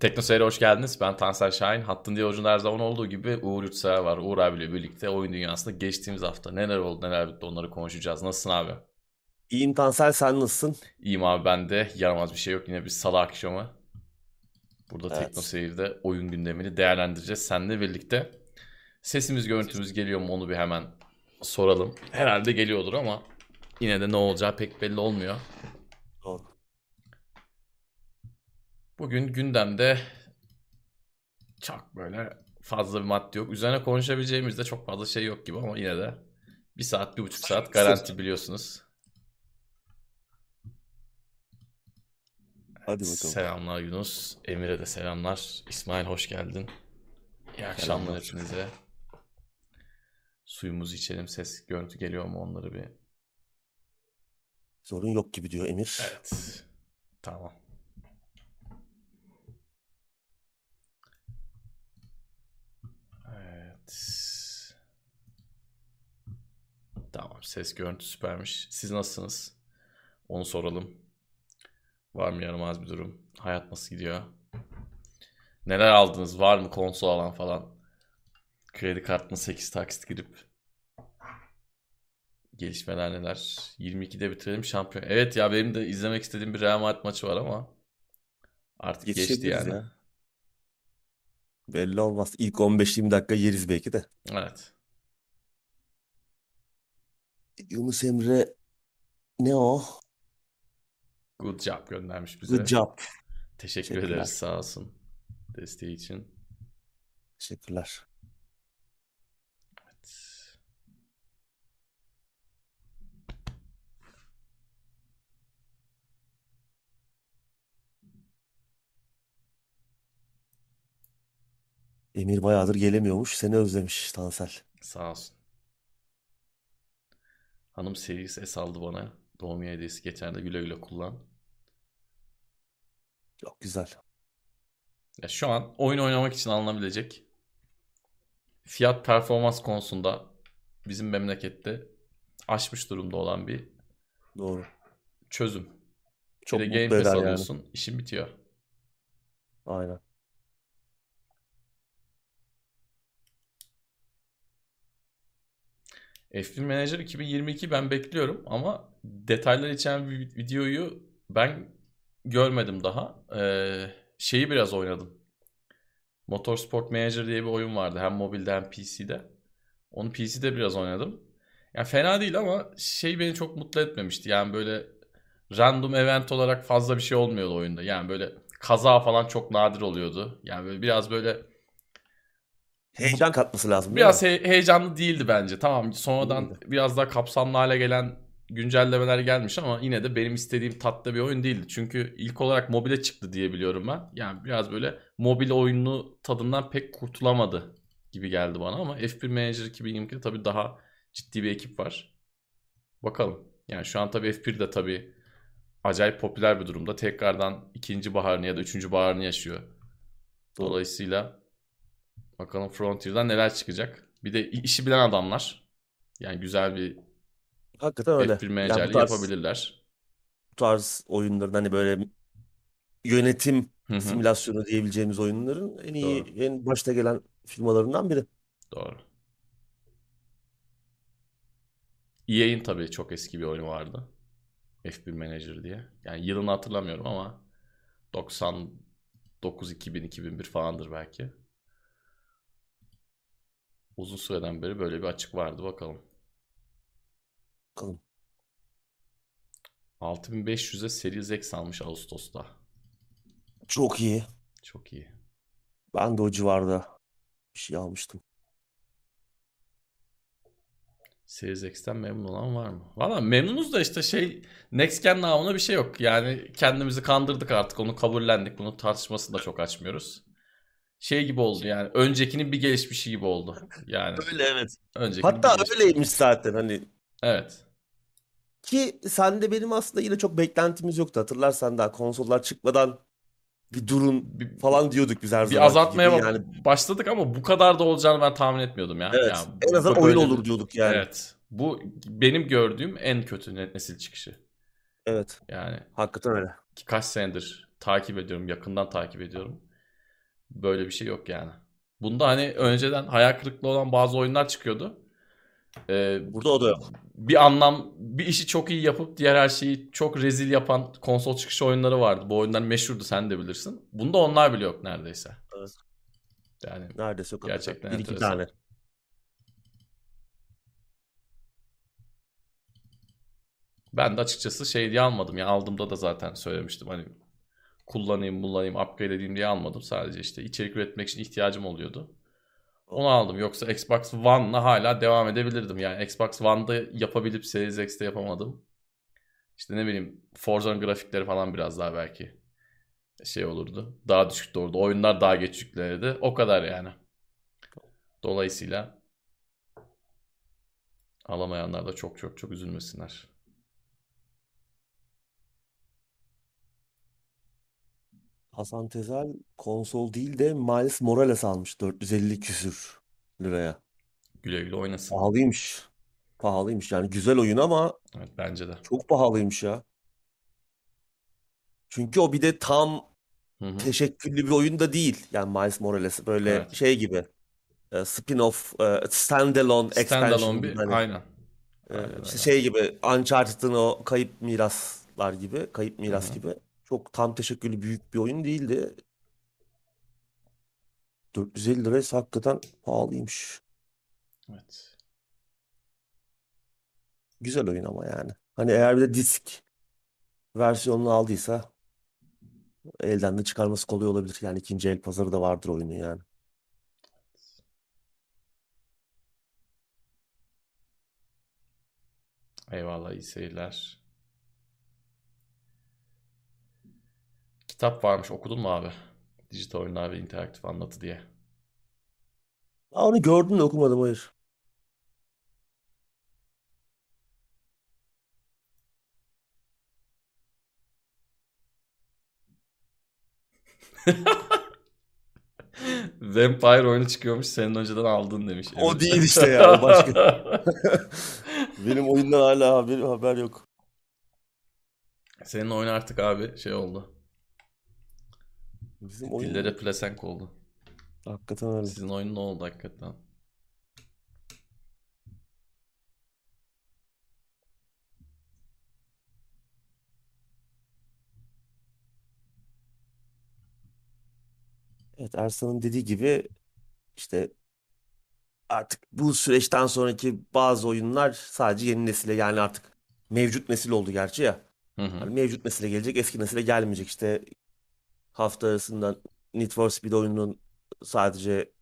Tekno Seyir'e hoş geldiniz. Ben Tansel Şahin. Hattın yolcunda her zaman olduğu gibi Uğur Yurtsever var. Uğur abiyle birlikte oyun dünyasında geçtiğimiz hafta neler oldu neler bitti onları konuşacağız. Nasılsın abi? İyiyim Tansel sen nasılsın? İyiyim abi ben de. Yaramaz bir şey yok. Yine bir salı akşamı. Burada Evet. Tekno Seyir'de oyun gündemini değerlendireceğiz. Seninle birlikte. Sesimiz görüntümüz geliyor mu onu bir hemen soralım. Herhalde geliyordur ama yine de ne olacağı pek belli olmuyor. Doğru. Bugün gündemde çok böyle fazla bir madde yok. Üzerine konuşabileceğimiz de çok fazla şey yok gibi ama yine de bir saat, bir buçuk saat garanti biliyorsunuz. Hadi bakalım. Selamlar Yunus. Emir'e de selamlar. İsmail hoş geldin. İyi akşamlar hepinize. Suyumuzu içelim. Ses, görüntü geliyor mu onları bir. Sorun yok gibi diyor Emir. Evet. Tamam. Tamam. Ses görüntü süpermiş. Siz nasılsınız? Onu soralım. Var mı yaramaz bir durum? Hayat nasıl gidiyor? Neler aldınız? Var mı konsol alan falan? Kredi kartına 8 taksit girip Gelişmeler neler? 22'de bitirelim şampiyon. Evet ya benim de izlemek istediğim bir Real Madrid maçı var ama artık geçti yani. ya. Belli olmaz. İlk 15-20 dakika yeriz belki de. Evet. Yunus Emre ne o? Good job göndermiş bize. Good job. Teşekkür Teşekkürler. ederiz sağ olsun desteği için. Teşekkürler. Emir bayağıdır gelemiyormuş. Seni özlemiş Tansel. Sağ olsun. Hanım Series S aldı bana. Doğum günü hediyesi geçen de güle güle kullan. Çok güzel. Ya şu an oyun oynamak için alınabilecek fiyat performans konusunda bizim memlekette aşmış durumda olan bir Doğru. çözüm. Çok bir de Game Pass eder yani. alıyorsun, işin bitiyor. Aynen. F1 Manager 2022 ben bekliyorum ama detaylar içeren bir videoyu ben görmedim daha. Ee, şeyi biraz oynadım. Motorsport Manager diye bir oyun vardı hem mobilde hem PC'de. Onu PC'de biraz oynadım. Yani fena değil ama şey beni çok mutlu etmemişti. Yani böyle random event olarak fazla bir şey olmuyordu oyunda. Yani böyle kaza falan çok nadir oluyordu. Yani böyle biraz böyle Heyecan katması lazım Biraz he- heyecanlı değildi bence. Tamam sonradan Değildi. biraz daha kapsamlı hale gelen güncellemeler gelmiş ama yine de benim istediğim tatta bir oyun değildi. Çünkü ilk olarak mobile çıktı diye biliyorum ben. Yani biraz böyle mobil oyunu tadından pek kurtulamadı gibi geldi bana ama F1 Manager 2022'de tabii daha ciddi bir ekip var. Bakalım. Yani şu an tabii F1 de tabii acayip popüler bir durumda. Tekrardan ikinci baharını ya da üçüncü baharını yaşıyor. Dolayısıyla bakalım Frontier'dan neler çıkacak. Bir de işi bilen adamlar. Yani güzel bir Hakikaten öyle. F1 Yani bu menajerliği tarz, yapabilirler. bu tarz oyunların hani böyle yönetim Hı hı, simülasyonu diyebileceğimiz oyunların en iyi, Doğru. en başta gelen firmalarından biri. Doğru. EA'in tabii çok eski bir oyunu vardı. F1 Manager diye. Yani yılını hatırlamıyorum ama 99, 2000, 2001 falandır belki. Uzun süreden beri böyle bir açık vardı bakalım. Bakalım. 6500'e Series X almış Ağustos'ta. Çok iyi. Çok iyi. Ben de o civarda bir şey almıştım. Series X'ten memnun olan var mı? Valla memnunuz da işte şey Next Gen namına bir şey yok. Yani kendimizi kandırdık artık onu kabullendik. Bunun tartışmasını da çok açmıyoruz. Şey gibi oldu yani öncekinin bir gelişmişi gibi oldu. Yani Öyle evet. öncekinin Hatta bir öyleymiş zaten hani Evet. ki sende benim aslında yine çok beklentimiz yoktu. Hatırlarsan daha konsollar çıkmadan bir durun Bir, falan diyorduk biz her bir zamanki azaltmaya gibi. Yani başladık ama bu kadar da olacağını ben tahmin etmiyordum ya. evet Yani en azından oyun olur bir diyorduk yani. evet. Bu benim gördüğüm en kötü net nesil çıkışı. Evet. Yani Hakikaten öyle. ki kaç senedir takip ediyorum, yakından takip ediyorum. Böyle bir şey yok yani. Bunda hani önceden hayal kırıklığı olan bazı oyunlar çıkıyordu. Ee, Burada o da yok. bir anlam bir işi çok iyi yapıp diğer her şeyi çok rezil yapan konsol çıkışı oyunları vardı. Bu oyunlar meşhurdu sen de bilirsin. Bunda onlar bile yok neredeyse. Evet. Yani Neredeyse yok. Gerçekten Bir iki tane. ben de açıkçası şey diye almadım. Ya aldığımda da zaten söylemiştim hani kullanayım, kullanayım, upgrade edeyim diye almadım. Sadece işte içerik üretmek için ihtiyacım oluyordu. Onu aldım. Yoksa Xbox One'la hala devam edebilirdim. Yani Xbox One'da yapabilip Series X'te yapamadım. İşte ne bileyim Forza'nın grafikleri falan biraz daha belki şey olurdu. Daha düşük olurdu. Oyunlar daha geç yüklenirdi. O kadar yani. Dolayısıyla alamayanlar da çok çok çok üzülmesinler. Hasan Tezel konsol değil de Miles Morales almış 450 küsür liraya. Güle güle oynasın. Pahalıymış. Pahalıymış yani güzel oyun ama Evet bence de. çok pahalıymış ya. Çünkü o bir de tam Hı hı. teşekküllü bir oyun da değil. Yani Miles Morales böyle Evet. şey gibi. e, Spin-off, e, standalone expansion Standalone gibi bir hani. aynen. e, Aynen işte şey gibi Uncharted'ın o kayıp miraslar gibi, kayıp miras hı. gibi. Çok tam teşekküllü büyük bir oyun değildi. 450 liraysa hakikaten pahalıymış. Evet. Güzel oyun ama yani. Hani eğer bir de disk versiyonunu aldıysa elden de çıkarması kolay olabilir. Yani ikinci el pazarı da vardır oyunun yani. Eyvallah iyi seyirler. Kitap varmış okudun mu abi? Dijital oyunlar ve interaktif anlatı diye. Aa, onu gördüm de okumadım hayır. Vampire oyunu çıkıyormuş senin önceden aldın demiş. O Emir. değil işte ya, o başka. Benim oyundan hala haber, haber yok. Senin oyun artık abi şey oldu. Bizim oyun Dillere pelesenk oldu. hakikaten öyle. Sizin oyun ne oldu hakikaten? Evet Ersan'ın dediği gibi işte artık bu süreçten sonraki bazı oyunlar sadece yeni nesile yani artık mevcut nesil oldu gerçi ya. Hı hı. Hani mevcut nesile gelecek, eski nesile gelmeyecek. İşte hafta arasında Need for Speed oyununun sadece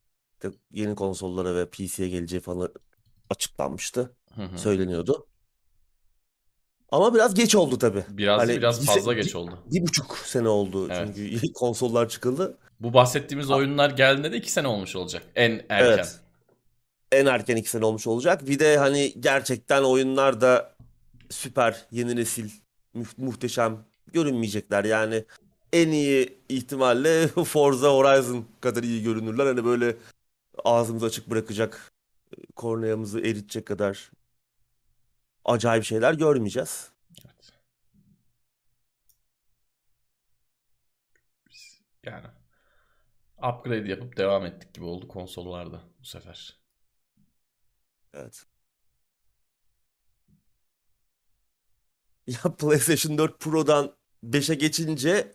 yeni konsollara ve PC'ye geleceği falan açıklanmıştı. Hı hı. Söyleniyordu. Ama biraz geç oldu tabii. Biraz Hani biraz bir, fazla se- geç bir, oldu. bir buçuk sene oldu Evet. çünkü konsollar çıkıldı. Bu bahsettiğimiz oyunlar geldiğinde de 2 sene olmuş olacak. En erken. Evet. En erken iki sene olmuş olacak. Bir de hani gerçekten oyunlar da süper, yeni nesil, mu- muhteşem görünmeyecekler. Yani en iyi ihtimalle Forza Horizon kadar iyi görünürler. Hani böyle ağzımızı açık bırakacak, korneamızı eritecek kadar acayip şeyler görmeyeceğiz. Evet. Biz yani upgrade yapıp devam ettik gibi oldu konsollarda bu sefer. Evet. Ya PlayStation 4 Pro'dan 5'e geçince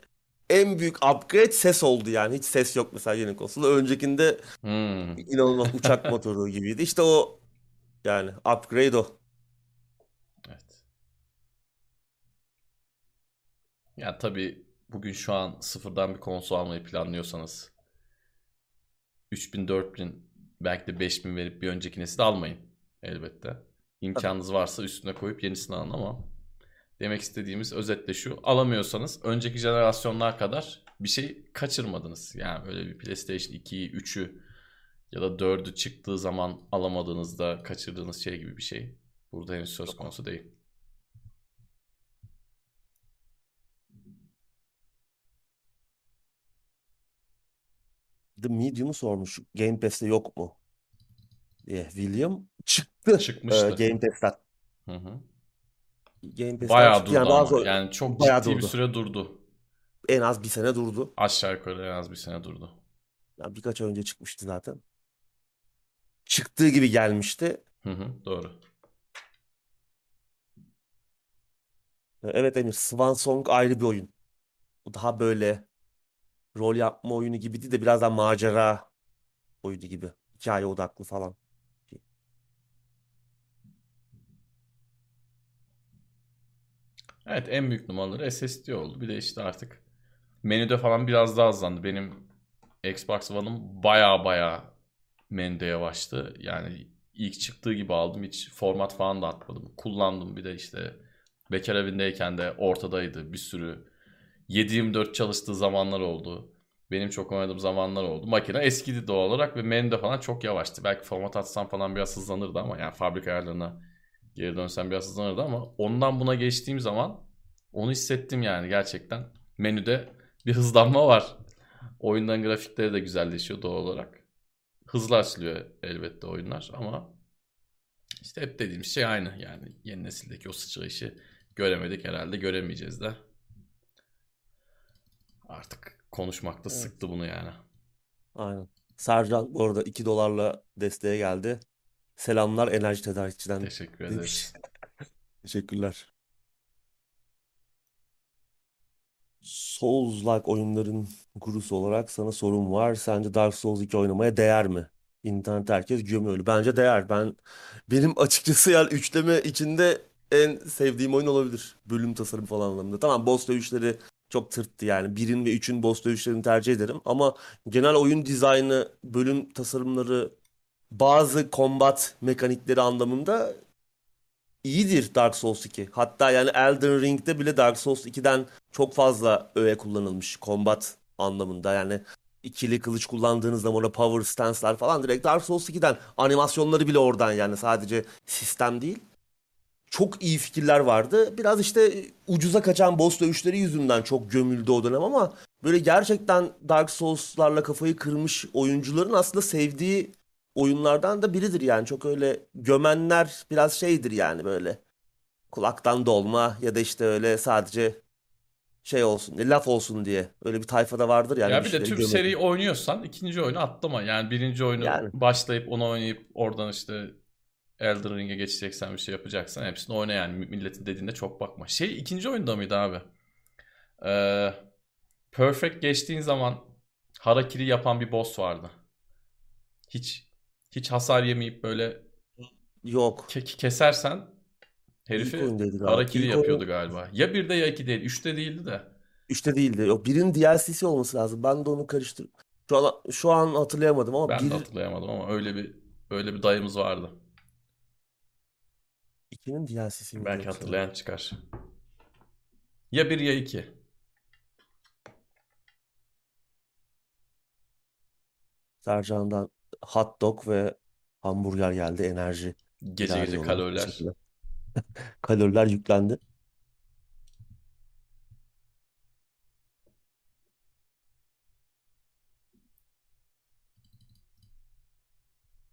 en büyük upgrade ses oldu yani. Hiç ses yok mesela yeni konsolda. Öncekinde Hmm. inanılmaz uçak motoru gibiydi. İşte o yani upgrade o. Evet. Ya tabii bugün şu an sıfırdan bir konsol almayı planlıyorsanız 3000 4000 belki de 5000 verip bir önceki nesil almayın elbette. İmkanınız varsa üstüne koyup yenisini alın ama demek istediğimiz özetle şu alamıyorsanız önceki jenerasyonlar kadar bir şey kaçırmadınız. Yani öyle bir PlayStation 2'yi 3'ü ya da 4'ü çıktığı zaman alamadığınızda kaçırdığınız şey gibi bir şey. Burada henüz söz konusu değil. The Medium'u sormuş. Game Pass'te yok mu? diye. William çıktı Çıkmıştı. e, Game Pass'ten. Hı hı. Game Pass'ten Bayağı çıktı. durdu Yani bazı ama. Yani çok bayağı ciddi bir durdu. süre durdu. En az bir sene durdu. Aşağı yukarı en az bir sene durdu. Yani birkaç ay önce çıkmıştı zaten. Çıktığı gibi gelmişti. Hı hı, doğru. Evet Emir, Swan Song ayrı bir oyun. Bu daha böyle rol yapma oyunu gibi değil de biraz daha macera oyunu gibi. Hikaye odaklı falan. Evet en büyük numaraları SSD oldu. Bir de işte artık menüde falan biraz daha hızlandı. Benim Xbox One'ım baya baya menüde yavaştı. Yani ilk çıktığı gibi aldım. Hiç format falan da atmadım. Kullandım bir de işte bekar evindeyken de ortadaydı. Bir sürü 7-24 çalıştığı zamanlar oldu. Benim çok oynadığım zamanlar oldu. Makine eskidi doğal olarak ve menüde falan çok yavaştı. Belki format atsam falan biraz hızlanırdı ama yani fabrika ayarlarına geri dönsem biraz hızlanırdı ama ondan buna geçtiğim zaman onu hissettim yani gerçekten. Menüde bir hızlanma var. Oyundan grafikleri de güzelleşiyor doğal olarak. Hızlı açılıyor elbette oyunlar ama işte hep dediğim şey aynı. Yani yeni nesildeki o sıçrayışı göremedik herhalde göremeyeceğiz de. Artık konuşmakta Evet. sıktı bunu yani. Aynen. Sercan bu arada 2 dolarla desteğe geldi. Selamlar enerji tedarikçiden Teşekkür ederiz. Teşekkürler. Souls-like oyunların gurusu olarak sana sorum var. Sence Dark Souls 2 oynamaya değer mi? İnternet herkes gömüyor. Bence değer. Ben benim açıkçası yani üçleme içinde en sevdiğim oyun olabilir. Bölüm tasarım falan anlamında. Tamam boss dövüşleri çok tırttı yani. Birin ve üçün boss dövüşlerini tercih ederim. Ama genel oyun dizaynı, bölüm tasarımları, bazı combat mekanikleri anlamında iyidir Dark Souls 2. Hatta yani Elden Ring'de bile Dark Souls 2'den çok fazla öğe kullanılmış combat anlamında. Yani ikili kılıç kullandığınız zaman orada power stance'lar falan direkt Dark Souls 2'den animasyonları bile oradan yani sadece sistem değil. Çok iyi fikirler vardı. Biraz işte ucuza kaçan boss dövüşleri yüzünden çok gömüldü o dönem ama böyle gerçekten Dark Souls'larla kafayı kırmış oyuncuların aslında sevdiği oyunlardan da biridir yani. Çok öyle gömenler biraz şeydir yani böyle kulaktan dolma ya da işte öyle sadece şey olsun, laf olsun diye. Öyle bir tayfada vardır yani Ya bir bir de tüm gömelim. seriyi oynuyorsan ikinci oyunu atlama. Yani birinci oyunu Yani başlayıp onu oynayıp oradan işte Elden Ring'e geçeceksen bir şey yapacaksan hepsini oyna yani. Milletin dediğinde çok bakma. Şey ikinci oyunda mıydı abi? Ee, Perfect geçtiğin zaman harakiri yapan bir boss vardı. Hiç hiç hasar yemeyip böyle yok. ke- kesersen herifi harakiri yapıyordu oyun galiba. Ya birde ya ikide değil. Üçte değildi de. üçte değildi. Yok birinin DLC'si olması lazım. Ben de onu karıştır. Şu an şu an hatırlayamadım ama Ben de bir hatırlayamadım ama öyle bir öyle bir dayımız vardı. ikinin DLC'si miydi Belki hatırlayan çıkar. Ya bir ya iki. Sercan'dan hot dog ve hamburger geldi. Enerji Gece gece olarak. kaloriler. Kaloriler yüklendi.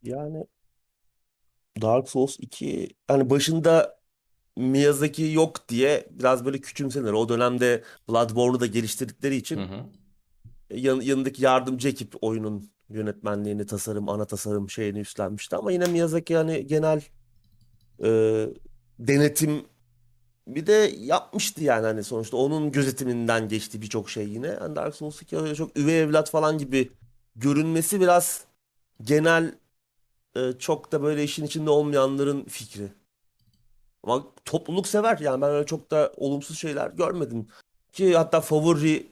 Yani Dark Souls 2 hani başında Miyazaki yok diye biraz böyle küçümsenir. O dönemde Bloodborne'u da geliştirdikleri Hı için hı. Yan, yanındaki yardımcı ekip oyunun yönetmenliğini, tasarım, ana tasarım şeyini üstlenmişti. Ama yine Miyazaki hani genel e, denetim bir de yapmıştı yani hani sonuçta onun gözetiminden geçti birçok şey yine. Yani Dark Souls 2 öyle çok üvey evlat falan gibi görünmesi biraz genel e, çok da böyle işin içinde olmayanların fikri. Ama topluluk sever yani ben öyle çok da olumsuz şeyler görmedim. Ki hatta favori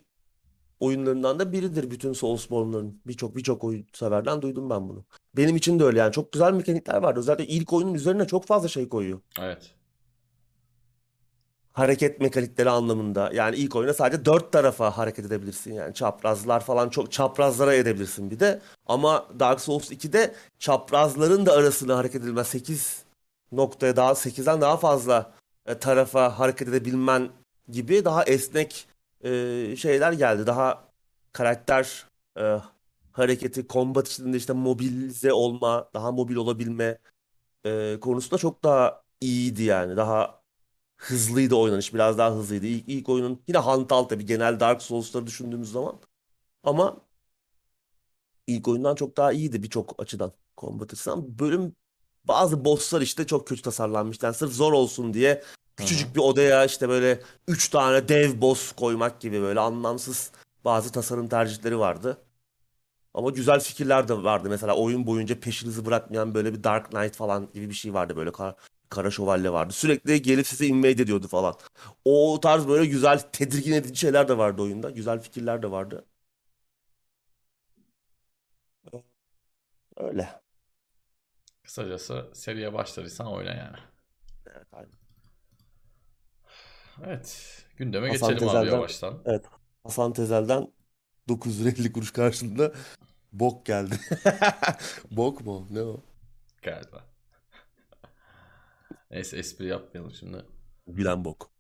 oyunlarından da biridir bütün Soulsborne'ların. Birçok birçok oyun severden duydum ben bunu. Benim için de öyle yani çok güzel mekanikler var. Özellikle ilk oyunun üzerine çok fazla şey koyuyor. Evet. Hareket mekanikleri anlamında. Yani ilk oyuna sadece dört tarafa hareket edebilirsin yani. Çaprazlar falan çok çaprazlara edebilirsin bir de. Ama Dark Souls 2'de çaprazların da arasına hareket edilmez. 8 noktaya daha 8'den daha fazla e, tarafa hareket edebilmen gibi daha esnek e, şeyler geldi. Daha karakter e, hareketi, combat içinde işte mobilize olma, daha mobil olabilme e, konusunda çok daha iyiydi yani. Daha hızlıydı oynanış. Biraz daha hızlıydı. İlk, ilk oyunun yine hantal tabii genel Dark Souls'ları düşündüğümüz zaman. Ama ilk oyundan çok daha iyiydi birçok açıdan combat açısından. Bölüm bazı bosslar işte çok kötü tasarlanmış. Yani sırf zor olsun diye küçücük bir odaya işte böyle 3 tane dev boss koymak gibi böyle anlamsız bazı tasarım tercihleri vardı. Ama güzel fikirler de vardı. Mesela oyun boyunca peşinizi bırakmayan böyle bir Dark Knight falan gibi bir şey vardı. Böyle kar, kara şövalye vardı. Sürekli gelip sizi invade ediyordu falan. O tarz böyle güzel tedirgin edici şeyler de vardı oyunda. Güzel fikirler de vardı. Öyle. Kısacası seriye başladıysan oyna yani. Evet, aynen. Evet. Gündeme Hasan geçelim abi Tezel'den- yavaştan. Evet. Hasan Tezel'den 950 kuruş karşılığında bok geldi. Bok mu? Ne o? Galiba. Neyse espri yapmayalım şimdi. Gülen bok.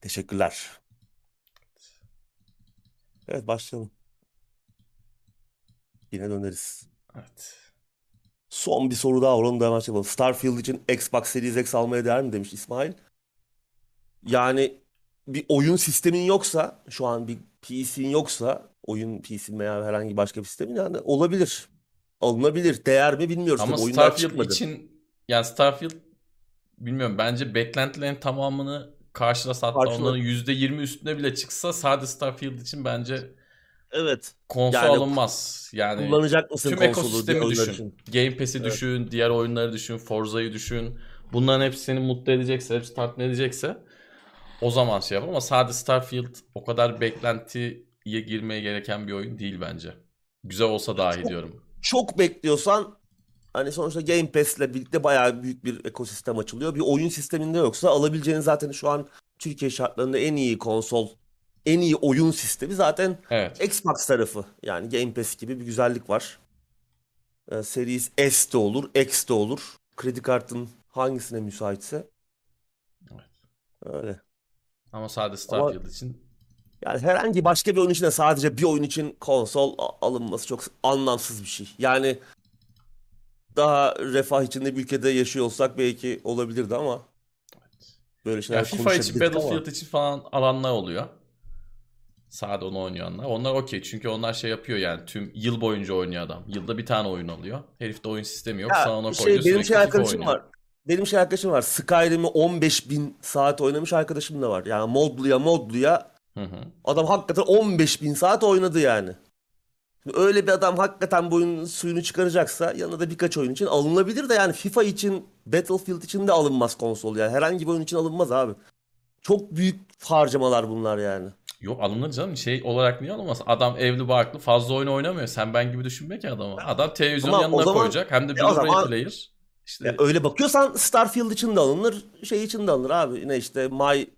Teşekkürler. Evet başlayalım. Yine döneriz. Evet. Son bir soru daha var onu da hemen şey yapalım. Starfield için Xbox Series X almaya değer mi demiş İsmail. Yani bir oyun sistemin yoksa şu an bir PC'in yoksa oyun PC veya herhangi başka bir sistemin yani olabilir. Alınabilir. Değer mi bilmiyoruz. Ama Tabii Starfield çıkmadı. için yani Starfield bilmiyorum bence beklentilerin tamamını karşılasa hatta Karşıla- onların %20 üstüne bile çıksa sadece Starfield için bence Evet. konsol Yani alınmaz. Yani Kullanacak mısın tüm konsolu ekosistemi düşün. için. Game Pass'i Evet. düşün, diğer oyunları düşün, Forza'yı düşün. Bunların hepsi seni mutlu edecekse, hepsi tatmin edecekse o zaman şey yap ama sadece Starfield o kadar beklentiye girmeye gereken bir oyun değil bence. Güzel olsa dahi Çok- diyorum. Çok bekliyorsan hani sonuçta Game Pass'le birlikte bayağı büyük bir ekosistem açılıyor. Bir oyun sisteminde yoksa alabileceğin zaten şu an Türkiye şartlarında en iyi konsol, en iyi oyun sistemi zaten Evet. Xbox tarafı. Yani Game Pass gibi bir güzellik var. Ee, Series S de olur, X de olur. Kredi kartın hangisine müsaitse. Evet. Öyle. Ama sadece Starfield için Yani herhangi başka bir oyun için de sadece bir oyun için konsol alınması çok anlamsız bir şey. Yani daha refah içinde bir ülkede yaşıyor olsak belki olabilirdi ama böyle şeyler FIFA için, konuşabilirdik ama Battlefield için falan alanlar oluyor. Sade onu oynayanlar. Onlar okey çünkü onlar şey yapıyor yani tüm yıl boyunca oynuyor adam. Yılda bir tane oyun alıyor. Herifte oyun sistemi yok. Ya Sana ona şey, koyuyor benim şey arkadaşım var. Benim şey arkadaşım var. Skyrim'i 15 bin saat oynamış arkadaşım da var. Yani modluya modluya Hı hı. adam hakikaten 15 bin saat oynadı yani. Şimdi öyle bir adam hakikaten bu oyunun suyunu çıkaracaksa yanına da birkaç oyun için alınabilir de yani FIFA için, Battlefield için de alınmaz konsol yani. Herhangi bir oyun için alınmaz abi. Çok büyük harcamalar bunlar yani. Yok alınır canım. Şey olarak niye alınmaz? Adam evli barklı fazla oyun oynamıyor. Sen ben gibi düşünme ki adamı. Adam Tamam, o yanına zaman- koyacak. Hem de E, o Blu-ray zaman- player. İşte Ya öyle bakıyorsan Starfield için de alınır, şey için de alınır abi. Yine işte My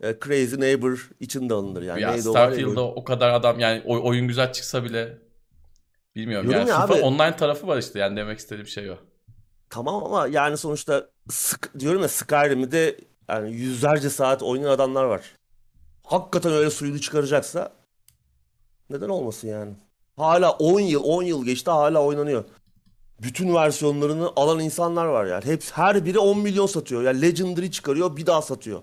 e, Crazy Neighbor için de alınır yani. ya Starfield'da o kadar adam yani oy- oyun güzel çıksa bile bilmiyorum. Diyorum Yani ya abi- online tarafı var işte. Yani demek istediğim şey o. Tamam ama yani sonuçta diyorum ya Skyrim'i de yani yüzlerce saat oynayan adamlar var. Hakikaten öyle suyunu çıkaracaksa neden olmasın yani? Hala 10 yıl 10 yıl geçti hala oynanıyor. Bütün versiyonlarını alan insanlar var yani. Hepsi her biri 10 milyon satıyor. Yani Legendary çıkarıyor, bir daha satıyor.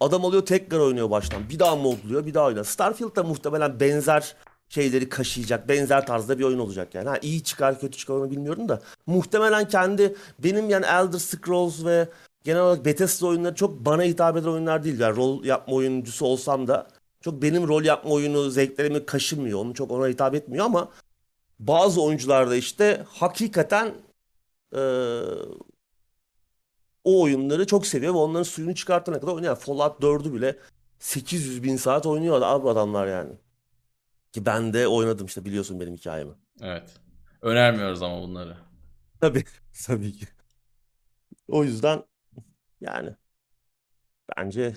Adam alıyor tekrar oynuyor baştan. Bir daha modluyor, bir daha oynuyor. Starfield da muhtemelen benzer şeyleri kaşıyacak. Benzer tarzda bir oyun olacak yani. Ha, iyi çıkar kötü çıkar onu bilmiyorum da. Muhtemelen kendi benim yani Elder Scrolls ve genel olarak Bethesda oyunları çok bana hitap eden oyunlar değil. Yani rol yapma oyuncusu olsam da çok benim rol yapma oyunu zevklerimi kaşımıyor. Onu çok ona hitap etmiyor ama bazı oyuncular da işte hakikaten eee, o oyunları çok seviyor ve onların suyunu çıkartana kadar oynuyor. Fallout 4'ü bile 800 bin saat oynuyor abi adamlar yani. Ki ben de oynadım işte biliyorsun benim hikayemi. Evet. Önermiyoruz ama bunları. Tabii. Tabii ki. O yüzden yani bence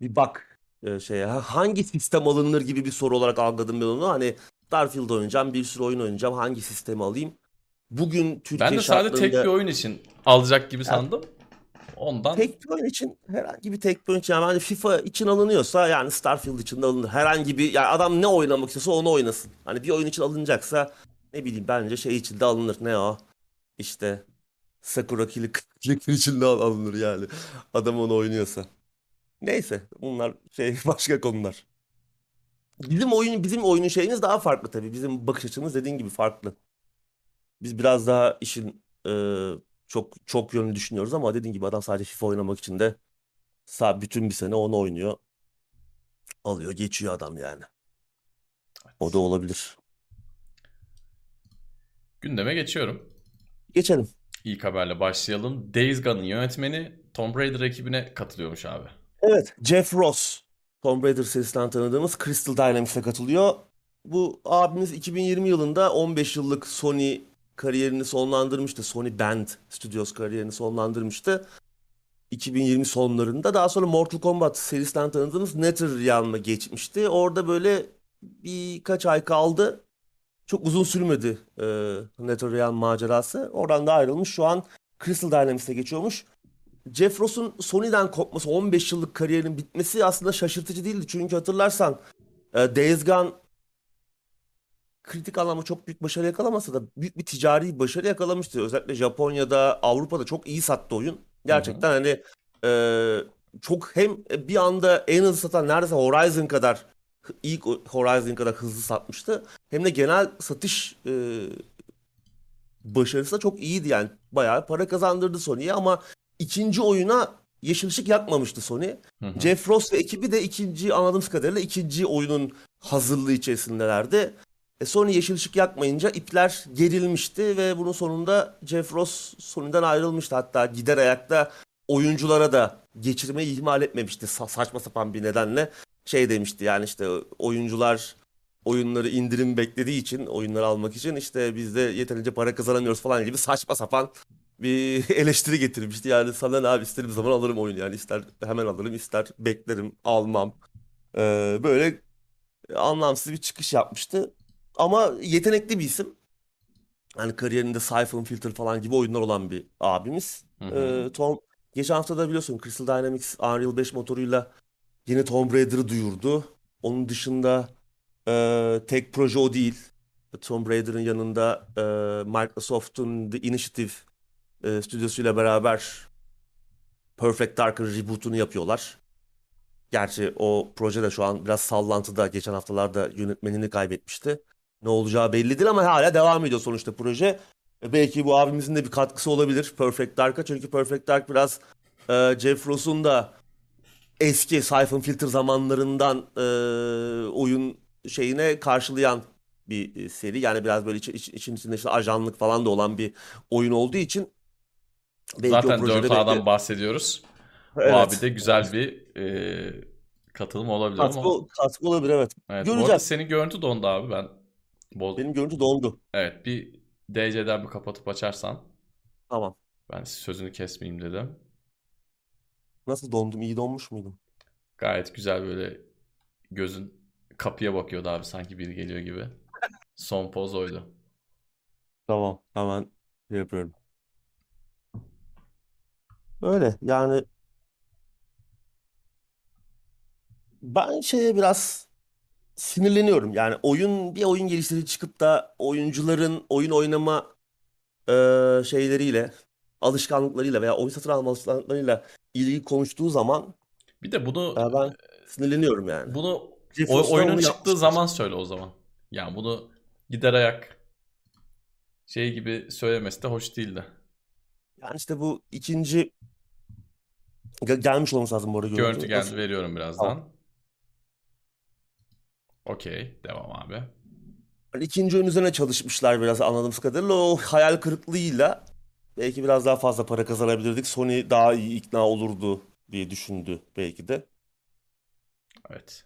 bir bak e, ha- hangi sistem alınır gibi bir soru olarak algıladım ben onu. Hani Starfield oynayacağım, bir sürü oyun oynayacağım. Hangi sistemi alayım? Bugün Türkiye Ben de sadece tek bir oyun için alacak gibi sandım. Ondan tek bir oyun için herhangi bir tek bir oyun için yani hani FIFA için alınıyorsa yani Starfield için de alınır. Herhangi bir yani adam ne oynamak istiyorsa onu oynasın. Hani bir oyun için alınacaksa ne bileyim bence şey için de alınır. Ne o? İşte Sakura Clicker için de al- alınır yani. Adam onu oynuyorsa. Neyse bunlar şey başka konular. Bizim oyun bizim oyunun şeyimiz daha farklı tabii. Bizim bakış açımız dediğin gibi farklı. Biz biraz daha işin e, çok çok yönlü düşünüyoruz ama dediğin gibi adam sadece FIFA oynamak için de sa- bütün bir sene onu oynuyor. Alıyor geçiyor adam yani. O da olabilir. Gündeme geçiyorum. Geçelim. İlk haberle başlayalım. Days Gone'ın yönetmeni Tomb Raider ekibine katılıyormuş abi. Evet, Jeff Ross. Tomb Raider serisinden tanıdığımız Crystal Dynamics'e katılıyor. Bu abimiz 2020 yılında 15 yıllık Sony kariyerini sonlandırmıştı. Sony Band Studios kariyerini sonlandırmıştı. 2020 sonlarında daha sonra Mortal Kombat serisinden tanıdığımız NetherRealm'a geçmişti. Orada böyle birkaç ay kaldı. Çok uzun sürmedi e, NetherRealm macerası. Oradan da ayrılmış. Şu an Crystal Dynamics'e geçiyormuş. Jeff Ross'un Sony'den kopması, 15 yıllık kariyerinin bitmesi aslında şaşırtıcı değildi. Çünkü hatırlarsan e, Days Gone kritik anlamda çok büyük başarı yakalamasa da büyük bir ticari başarı yakalamıştı. Özellikle Japonya'da, Avrupa'da çok iyi sattı oyun. Gerçekten hani e, çok hem bir anda en hızlı satan neredeyse Horizon kadar ilk Horizon kadar hızlı satmıştı. Hem de genel satış e, başarısı da çok iyiydi yani. Bayağı para kazandırdı Sony'ye ama ikinci oyuna yeşil ışık yakmamıştı Sony. Hı hı. Jeff Ross ve ekibi de ikinci anladığımız kadarıyla ikinci oyunun hazırlığı içerisindelerdi. E, Sony yeşil ışık yakmayınca ipler gerilmişti ve bunun sonunda Jeff Ross Sony'den ayrılmıştı. Hatta gider ayakta oyunculara da geçirmeyi ihmal etmemişti Sa- saçma sapan bir nedenle. Şey demişti yani işte oyuncular oyunları indirim beklediği için oyunları almak için işte biz de yeterince para kazanamıyoruz falan gibi saçma sapan bir eleştiri getirmişti. Yani sana ne abi istediğim zaman alırım oyunu yani ister hemen alırım ister beklerim almam. Ee, böyle anlamsız bir çıkış yapmıştı. Ama yetenekli bir isim. Hani kariyerinde Siphon Filter falan gibi oyunlar olan bir abimiz. Hı hı. Ee, Tom geçen hafta da biliyorsun Crystal Dynamics Unreal 5 motoruyla yeni Tomb Raider'ı duyurdu. Onun dışında e, tek proje o değil. Tomb Raider'ın yanında e, Microsoft'un The Initiative e, stüdyosuyla beraber Perfect Dark'ın reboot'unu yapıyorlar. Gerçi o proje de şu an biraz sallantıda. Geçen haftalarda yönetmenini kaybetmişti. Ne olacağı belli değil ama hala devam ediyor sonuçta proje. E, belki bu abimizin de bir katkısı olabilir Perfect Dark'a. Çünkü Perfect Dark biraz e, Jeff Ross'un da eski Siphon Filter zamanlarından e, oyun şeyine karşılayan bir e, seri. Yani biraz böyle iç, iç- için içinde işte ajanlık falan da olan bir oyun olduğu için belki o Zaten projede 4A'dan belki bahsediyoruz. O evet abi de güzel bir e, katılım olabilir ama. katkı, katkı olabilir evet. Evet, Göreceğiz. senin görüntü dondu abi ben. Bol... Benim görüntü dondu. Evet bir DC'den bir kapatıp açarsan Tamam. ben sözünü kesmeyeyim dedim. Nasıl dondum? İyi donmuş muydum? Gayet güzel böyle gözün kapıya bakıyordu abi sanki biri geliyor gibi. Son poz oydu. Tamam. Hemen şey yapıyorum. Öyle yani ben şeye biraz sinirleniyorum. Yani oyun bir oyun geliştirici çıkıp da oyuncuların oyun oynama e, şeyleriyle, alışkanlıklarıyla veya oyun satın alma alışkanlıklarıyla ilgili konuştuğu zaman Bir de bunu ya ben sinirleniyorum yani. bunu Jeff o- Ross da oyunun onu çıktığı yapmıştır. zaman söyle o zaman. Yani bunu gider ayak şey gibi söylemesi de hoş değildi. Yani işte bu ikinci Ge- gelmiş olması lazım bu arada Görüntü görüntü. geldi Nasıl? veriyorum birazdan. Tamam. Okey devam abi. Hani ikinci oyun üzerine çalışmışlar biraz anladığımız kadarıyla. O hayal kırıklığıyla belki biraz daha fazla para kazanabilirdik. Sony daha iyi ikna olurdu diye düşündü belki de. Evet.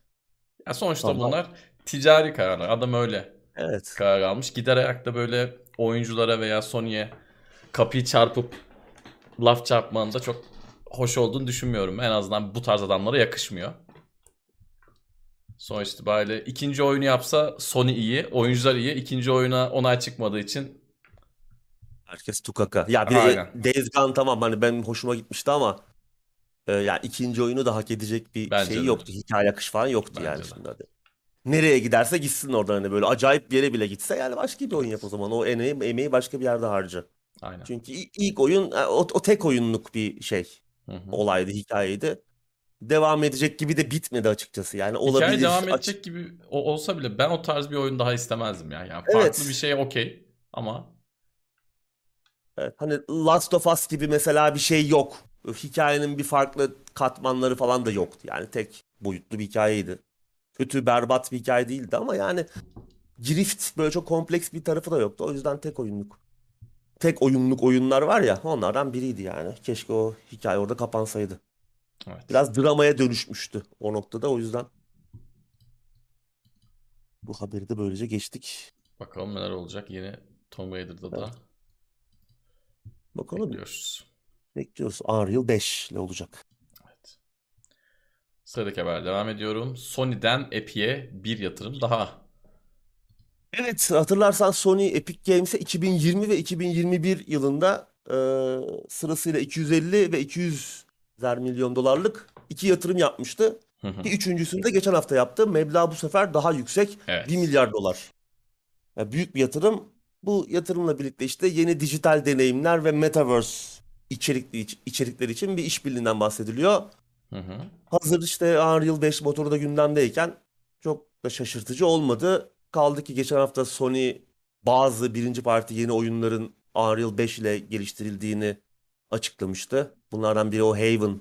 Ya sonuçta Tamam. bunlar ticari kararlar. Adam öyle Evet. karar almış. Gider ayakta böyle oyunculara veya Sony'ye kapıyı çarpıp laf çarpmanın da çok hoş olduğunu düşünmüyorum. En azından bu tarz adamlara yakışmıyor. Sonuç itibariyle ikinci oyunu yapsa Sony iyi, oyuncular iyi. İkinci oyuna onay çıkmadığı için Herkes tukaka. Ya bir de Aynen. Days Gone tamam hani benim hoşuma gitmişti ama e, yani ikinci oyunu da hak edecek bir Bence şey de. yoktu. Hikaye akışı falan yoktu Bence yani de. şimdi hadi. Nereye giderse gitsin oradan hani böyle acayip bir yere bile gitse yani başka bir oyun yap o zaman. O emeği, emeği başka bir yerde harca. aynen. Çünkü ilk oyun o, o tek oyunluk bir şey. Hı hı. olaydı, hikayeydi. Devam edecek gibi de bitmedi açıkçası. Yani Hikaye olabilir. devam Aç- edecek gibi o- olsa bile ben o tarz bir oyun daha istemezdim ya. Yani farklı Evet. bir şey okey ama Evet, hani Last of Us gibi mesela bir şey yok. Hikayenin bir farklı katmanları falan da yoktu. Yani tek boyutlu bir hikayeydi. Kötü, berbat bir hikaye değildi ama yani girift böyle çok kompleks bir tarafı da yoktu. O yüzden tek oyunluk. Tek oyunluk oyunlar var ya onlardan biriydi yani. Keşke o hikaye orada kapansaydı. Evet. Biraz dramaya dönüşmüştü o noktada. O yüzden bu haberi de böylece geçtik. Bakalım neler olacak yeni Tomb Raider'da da Bakalım bekliyoruz. bekliyoruz. Unreal 5 ile olacak. Evet. Sıradaki haber devam ediyorum. Sony'den Epic'e bir yatırım daha. Evet hatırlarsan Sony Epic Games'e 2020 ve 2021 yılında e, sırasıyla 250 ve 200 milyon dolarlık iki yatırım yapmıştı. Hı hı. Bir üçüncüsünü de geçen hafta yaptı. Meblağ bu sefer daha yüksek. Evet. 1 milyar dolar. Yani büyük bir yatırım. Bu yatırımla birlikte işte yeni dijital deneyimler ve metaverse içerikli içerikler için bir işbirliğinden bahsediliyor. Hı hı. Hazır işte Unreal 5 motoru da gündemdeyken çok da şaşırtıcı olmadı. Kaldı ki geçen hafta Sony bazı birinci parti yeni oyunların Unreal 5 ile geliştirildiğini açıklamıştı. Bunlardan biri o Haven.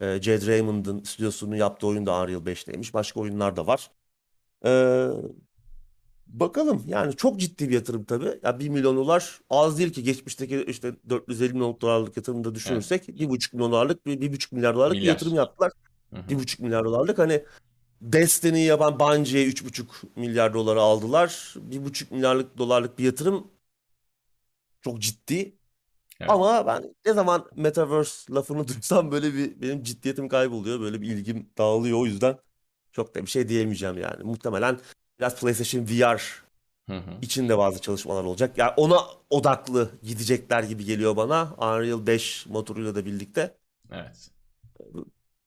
E, Jed Raymond'ın stüdyosunun yaptığı oyun da Unreal 5'teymiş. Başka oyunlar da var. Ee, bakalım yani çok ciddi bir yatırım tabii. Ya 1 milyon dolar az değil ki geçmişteki işte 450 milyon dolarlık yatırımı da düşünürsek 1,5 milyon dolarlık bir 1,5 milyar dolarlık bir Milyar. yatırım yaptılar. Hı hı. 1,5 milyar dolarlık hani Destiny'yi yapan Bungie'ye 3,5 milyar doları aldılar. 1,5 milyarlık dolarlık bir yatırım çok ciddi. Evet. Ama ben ne zaman Metaverse lafını duysam böyle bir benim ciddiyetim kayboluyor. Böyle bir ilgim dağılıyor. O yüzden çok da bir şey diyemeyeceğim yani. Muhtemelen biraz PlayStation VR Hı hı. için de bazı çalışmalar olacak. Yani ona odaklı gidecekler gibi geliyor bana. Unreal 5 motoruyla da birlikte. Evet.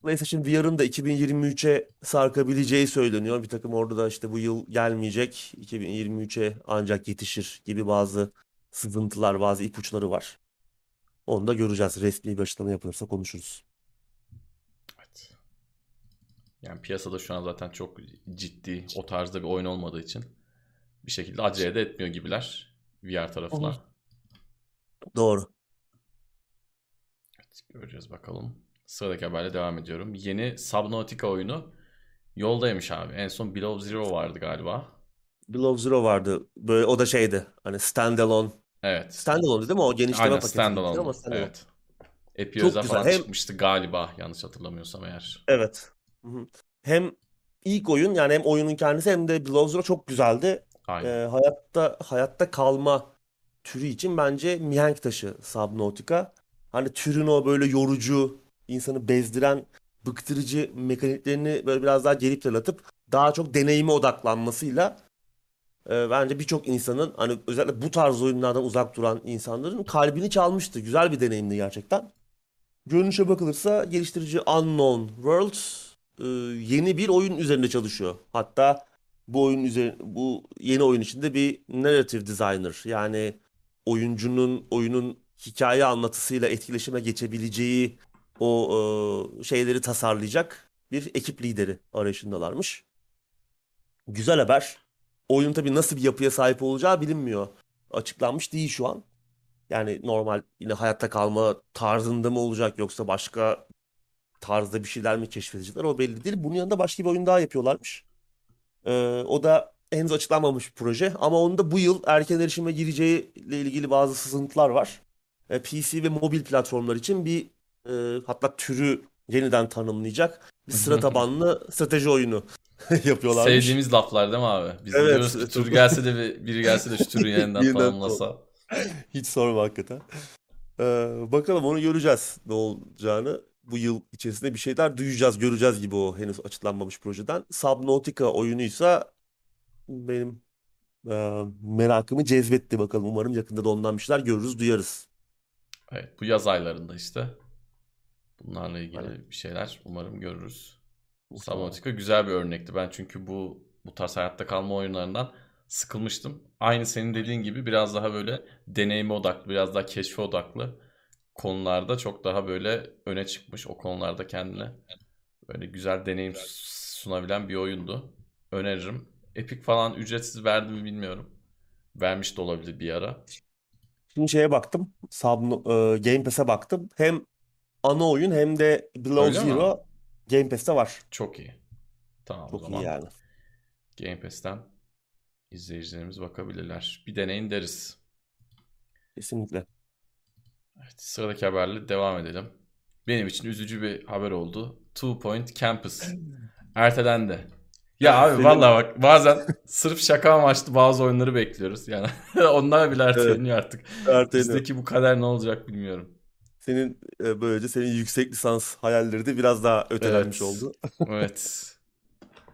PlayStation VR'ın da 2023'e sarkabileceği söyleniyor. Bir takım orada da işte bu yıl gelmeyecek, 2023'e ancak yetişir gibi bazı sızıntılar, bazı ipuçları var. Onu da göreceğiz. Resmi bir açıklama yapılırsa konuşuruz. Evet. Yani piyasada şu an zaten çok ciddi o tarzda bir oyun olmadığı için bir şekilde acele de etmiyor gibiler VR tarafına. Doğru. Evet, göreceğiz bakalım. Sıradaki haberle devam ediyorum. Yeni Subnautica oyunu yoldaymış abi. En son Below Zero vardı galiba. Below Zero vardı. Böyle o da şeydi. Hani standalone. Evet. Standalone değil mi? O genişleme Aynen paketi standalone. ama standalone. Evet. Epi Çok güzel. falan Hem- çıkmıştı galiba yanlış hatırlamıyorsam eğer. Evet. Hem ilk oyun yani hem oyunun kendisi hem de Below Zero çok güzeldi. Aynen. Ee, hayatta hayatta kalma türü için bence mihenk taşı Subnautica. Hani türün o böyle yorucu, insanı bezdiren, bıktırıcı mekaniklerini böyle biraz daha geri fırlatıp daha çok deneyime odaklanmasıyla e, bence birçok insanın hani özellikle bu tarz oyunlardan uzak duran insanların kalbini çalmıştı. Güzel bir deneyimdi gerçekten. Görünüşe bakılırsa geliştirici Unknown Worlds e, yeni bir oyun üzerinde çalışıyor. Hatta bu oyun üzerine bu yeni oyun içinde bir narrative designer yani oyuncunun oyunun hikaye anlatısıyla etkileşime geçebileceği o e, şeyleri tasarlayacak bir ekip lideri arayışındalarmış. Güzel haber. Oyun tabii nasıl bir yapıya sahip olacağı bilinmiyor. Açıklanmış değil şu an. Yani normal yine hayatta kalma tarzında mı olacak yoksa başka tarzda bir şeyler mi keşfedecekler o belli değil. Bunun yanında başka bir oyun daha yapıyorlarmış. Ee, o da henüz açıklanmamış bir proje ama onun da bu yıl erken erişime gireceği ile ilgili bazı sızıntılar var. Ee, PC ve mobil platformlar için bir e, hatta türü yeniden tanımlayacak bir sıra tabanlı strateji oyunu yapıyorlarmış. Sevdiğimiz laflar değil mi abi? Biz Evet. diyoruz ki tür gelse de bir- biri gelse de şu türü yeniden Yeniden tanımlasa. Hiç sorma hakikaten. Ee, bakalım onu göreceğiz ne olacağını. Bu yıl içerisinde bir şeyler duyacağız, göreceğiz gibi o henüz açıklanmamış projeden. Subnautica oyunuysa benim e, merakımı cezbetti bakalım. Umarım yakında da ondan bir şeyler görürüz, duyarız. Evet, bu yaz aylarında işte. Bunlarla ilgili Aynen. bir şeyler umarım görürüz. Subnautica güzel bir örnekti. Ben çünkü bu bu tarz hayatta kalma oyunlarından sıkılmıştım. Aynı senin dediğin gibi biraz daha böyle deneyime odaklı, biraz daha keşfe odaklı konularda çok daha böyle öne çıkmış. O konularda kendine böyle güzel deneyim sunabilen bir oyundu. Öneririm. Epic falan ücretsiz verdi mi bilmiyorum. Vermiş de olabilir bir ara. Şimdi şeye baktım. Sub, e, Game Pass'e baktım. Hem ana oyun hem de Below Öyle mi? Zero Game Pass'te var. Çok iyi. Tamam o Çok zaman iyi yani. Game Pass'ten izleyicilerimiz bakabilirler. Bir deneyin deriz. Kesinlikle. Evet, sıradaki haberle devam edelim. Benim için üzücü bir haber oldu. Two Point Campus ertelendi. Ya abi Senin- vallahi bak bazen sırf şaka amaçlı bazı oyunları bekliyoruz. Yani onlar bile erteleniyor artık. Erteleniyor. Bizdeki bu kader ne olacak bilmiyorum. Senin e, böylece senin yüksek lisans hayalleri de biraz daha ötelenmiş Evet. oldu. Evet.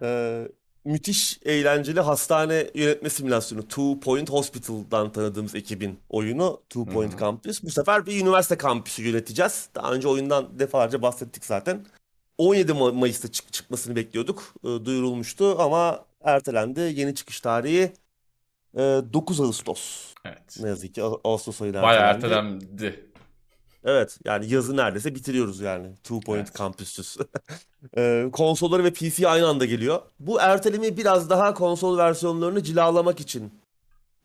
Ee, müthiş eğlenceli hastane yönetme simülasyonu Two Point Hospital'dan tanıdığımız ekibin oyunu Two Point Hı hı. Campus. Bu sefer bir üniversite kampüsü yöneteceğiz. Daha önce oyundan defalarca bahsettik zaten. 17 Ma- Mayıs'ta çık- çıkmasını bekliyorduk. Ee, duyurulmuştu ama ertelendi. Yeni çıkış tarihi e, 9 Ağustos. Evet. Ne yazık ki Ağ- Ağustos ayına Bayağı ertelendi. ertelendi. Evet yani yazı neredeyse bitiriyoruz yani. Two Point Evet. Campus'üz. Ee, konsolları ve PC aynı anda geliyor. Bu ertelemeyi biraz daha konsol versiyonlarını cilalamak için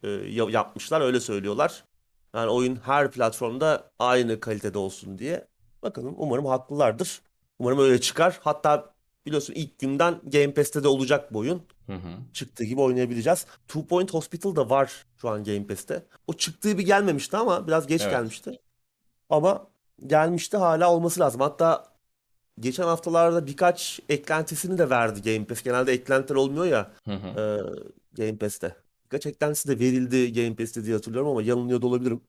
e, ya- yapmışlar öyle söylüyorlar. Yani oyun her platformda aynı kalitede olsun diye. Bakalım umarım haklılardır. Umarım öyle çıkar. Hatta biliyorsun ilk günden Game Pass'te de olacak bu oyun. Hı hı. Çıktığı gibi oynayabileceğiz. Two Point Hospital da var şu an Game Pass'te. O çıktığı bir gelmemişti ama biraz geç Evet. gelmişti. Ama gelmişti hala olması lazım. Hatta geçen haftalarda birkaç eklentisini de verdi Game Pass. Genelde eklentiler olmuyor ya Hı hı. e, Game Pass'te. Birkaç eklentisi de verildi Game Pass'te diye hatırlıyorum ama yanılıyor da olabilirim.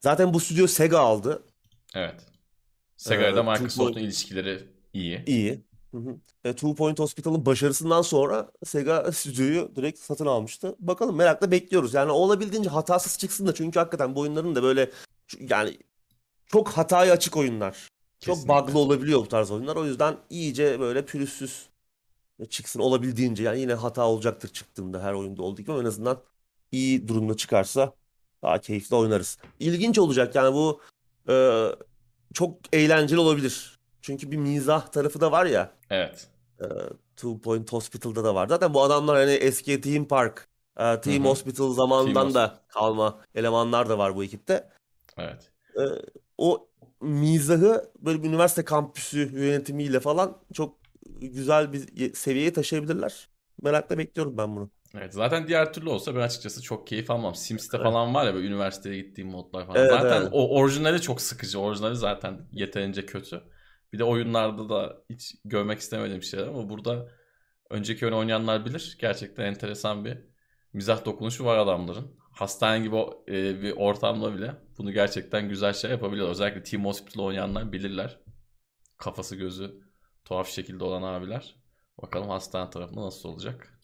Zaten bu stüdyo Sega aldı. Evet. Sega ile Ee, Microsoft'un ilişkileri iyi. İyi. Hı hı. E, Two Point Hospital'ın başarısından sonra Sega stüdyoyu direkt satın almıştı. Bakalım merakla bekliyoruz. Yani olabildiğince hatasız çıksın da çünkü hakikaten bu oyunların da böyle yani çok hataya açık oyunlar. Çok Kesinlikle. bug'lı olabiliyor bu tarz oyunlar. O yüzden iyice böyle pürüzsüz çıksın olabildiğince. Yani yine hata olacaktır çıktığında her oyunda olduğu gibi en azından iyi durumda çıkarsa daha keyifli oynarız. İlginç olacak yani bu e, çok eğlenceli olabilir. Çünkü bir mizah tarafı da var ya. Evet. e, Two Point Hospital'da da var. Zaten bu adamlar hani eski Team Park, e, Team Hı hı. Hospital zamanından Team da kalma elemanlar da var bu ekipte. Evet. E, o mizahı böyle bir üniversite kampüsü yönetimiyle falan çok güzel bir ye- seviyeye taşıyabilirler. Merakla bekliyorum ben bunu. Evet. Zaten diğer türlü olsa ben açıkçası çok keyif almam. Sims'te Evet. falan var ya böyle üniversiteye gittiğim modlar falan. Evet, zaten evet. o orijinali çok sıkıcı. Orijinali zaten yeterince kötü. Bir de oyunlarda da hiç görmek istemediğim şeyler ama burada önceki oyunu oynayanlar bilir. Gerçekten enteresan bir mizah dokunuşu var adamların. Hastane gibi e, bir ortamda bile bunu gerçekten güzel şey yapabiliyor. Özellikle Team Hospital oynayanlar bilirler. Kafası gözü tuhaf şekilde olan abiler. Bakalım hastane tarafında nasıl olacak.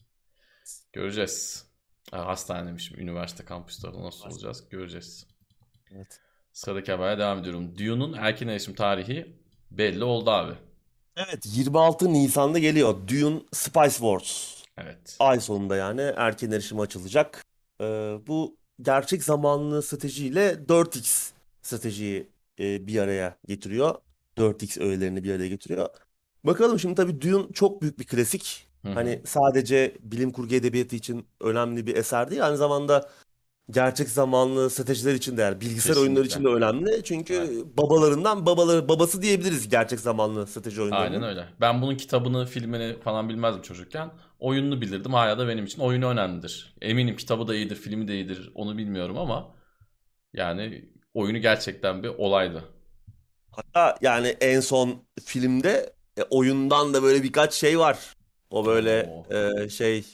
Göreceğiz. Ha, hastane demişim. Üniversite kampüslerinde nasıl olacağız göreceğiz. Evet. Sıradaki habere devam ediyorum. Dune'un erken erişim tarihi belli oldu abi. Evet 26 Nisan'da geliyor. Dune Spice Wars. Evet. Ay sonunda yani erken erişime açılacak. Ee, bu gerçek zamanlı stratejiyle 4X stratejiyi e, bir araya getiriyor. 4X öğelerini bir araya getiriyor. Bakalım şimdi tabii Dune çok büyük bir klasik. Hı hı. Hani sadece bilim kurgu edebiyatı için önemli bir eser değil. Aynı zamanda gerçek zamanlı stratejiler için de yani bilgisayar oyunları için de Kesinlikle. önemli. Çünkü babalarından babaları babası diyebiliriz gerçek zamanlı strateji oyunlarının. Aynen öyle. Ben bunun kitabını, filmini falan bilmezdim çocukken. Oyununu bilirdim. Hala da benim için oyunu önemlidir. Eminim kitabı da iyidir, filmi de iyidir. Onu bilmiyorum ama yani oyunu gerçekten bir olaydı. Hatta yani en son filmde e, oyundan da böyle birkaç şey var. O böyle Oo. e, şey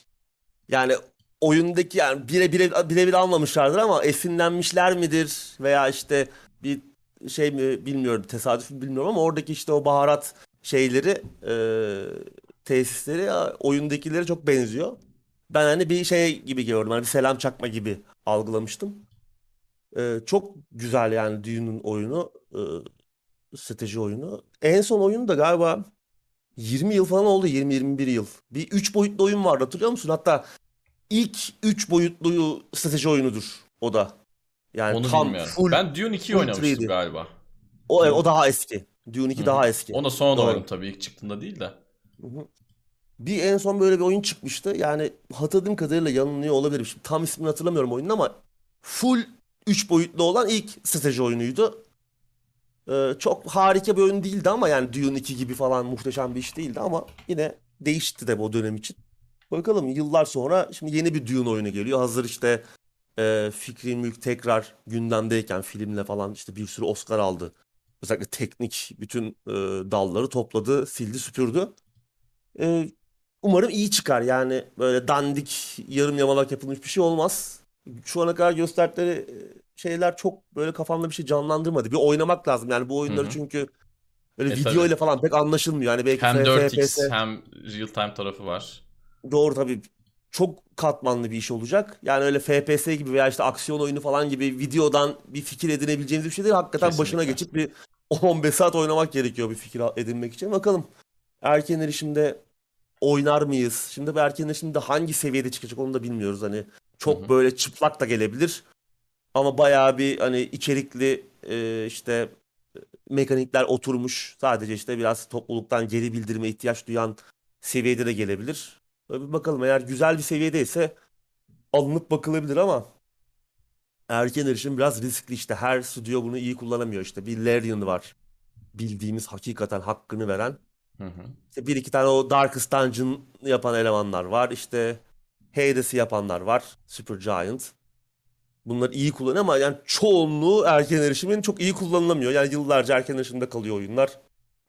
yani oyundaki yani bire bire birebir almamışlardır ama esinlenmişler midir veya işte bir şey mi bilmiyorum tesadüf mü bilmiyorum ama oradaki işte o baharat şeyleri e, tesisleri oyundakilere çok benziyor. Ben hani bir şey gibi gördüm. Hani bir selam çakma gibi algılamıştım. E, çok güzel yani Dune'un oyunu. E, strateji oyunu. En son oyun da galiba 20 yıl falan oldu. 20-21 yıl. Bir 3 boyutlu oyun vardı hatırlıyor musun? Hatta ilk 3 boyutlu strateji oyunudur o da. Yani Onu tam bilmiyorum. full Ben Dune 2'yi full oynamıştım 3D. galiba. o, o daha eski. Dune 2 Hı daha eski. Onu da sonra Doğru. oynadım tabii ilk çıktığında değil de. Bir en son böyle bir oyun çıkmıştı. Yani hatırladığım kadarıyla yanılıyor olabilirim. Şimdi tam ismini hatırlamıyorum oyunun ama full 3 boyutlu olan ilk strateji oyunuydu. Ee, çok harika bir oyun değildi ama yani Dune 2 gibi falan muhteşem bir iş değildi ama yine değişti de bu dönem için. Bakalım yıllar sonra şimdi yeni bir Dune oyunu geliyor. Hazır işte e, Fikri Mülk tekrar gündemdeyken filmle falan işte bir sürü Oscar aldı. Özellikle teknik bütün e, dalları topladı, sildi, süpürdü. E, umarım iyi çıkar yani böyle dandik yarım yamalak yapılmış bir şey olmaz. Şu ana kadar gösterdikleri e, şeyler çok böyle kafamda bir şey canlandırmadı. Bir oynamak lazım yani bu oyunları Hı hı. çünkü böyle E, video ile falan pek anlaşılmıyor. Yani belki Hem FPS 4X hem real time tarafı var. Doğru tabii. Çok katmanlı bir iş olacak. Yani öyle FPS gibi veya işte aksiyon oyunu falan gibi videodan bir fikir edinebileceğiniz bir şey değil. Hakikaten başına Kesinlikle. geçip bir 15 saat oynamak gerekiyor bir fikir edinmek için. Bakalım erken erişimde oynar mıyız? Şimdi bu erken erişimde hangi seviyede çıkacak onu da bilmiyoruz. Hani çok Hı hı. böyle çıplak da gelebilir. Ama bayağı bir hani içerikli e, işte mekanikler oturmuş. Sadece işte biraz topluluktan geri bildirime ihtiyaç duyan seviyede de gelebilir. Bir bakalım eğer güzel bir seviyedeyse alınıp bakılabilir ama erken erişim biraz riskli işte. Her stüdyo bunu iyi kullanamıyor işte. Bir Larian var. Bildiğimiz hakikaten hakkını veren. Hı hı. İşte bir iki tane o Darkest Dungeon yapan elemanlar var. İşte Hades'i yapanlar var. Supergiant. Bunlar iyi kullanıyor ama yani çoğunluğu erken erişimin çok iyi kullanılamıyor. Yani yıllarca erken erişimde kalıyor oyunlar.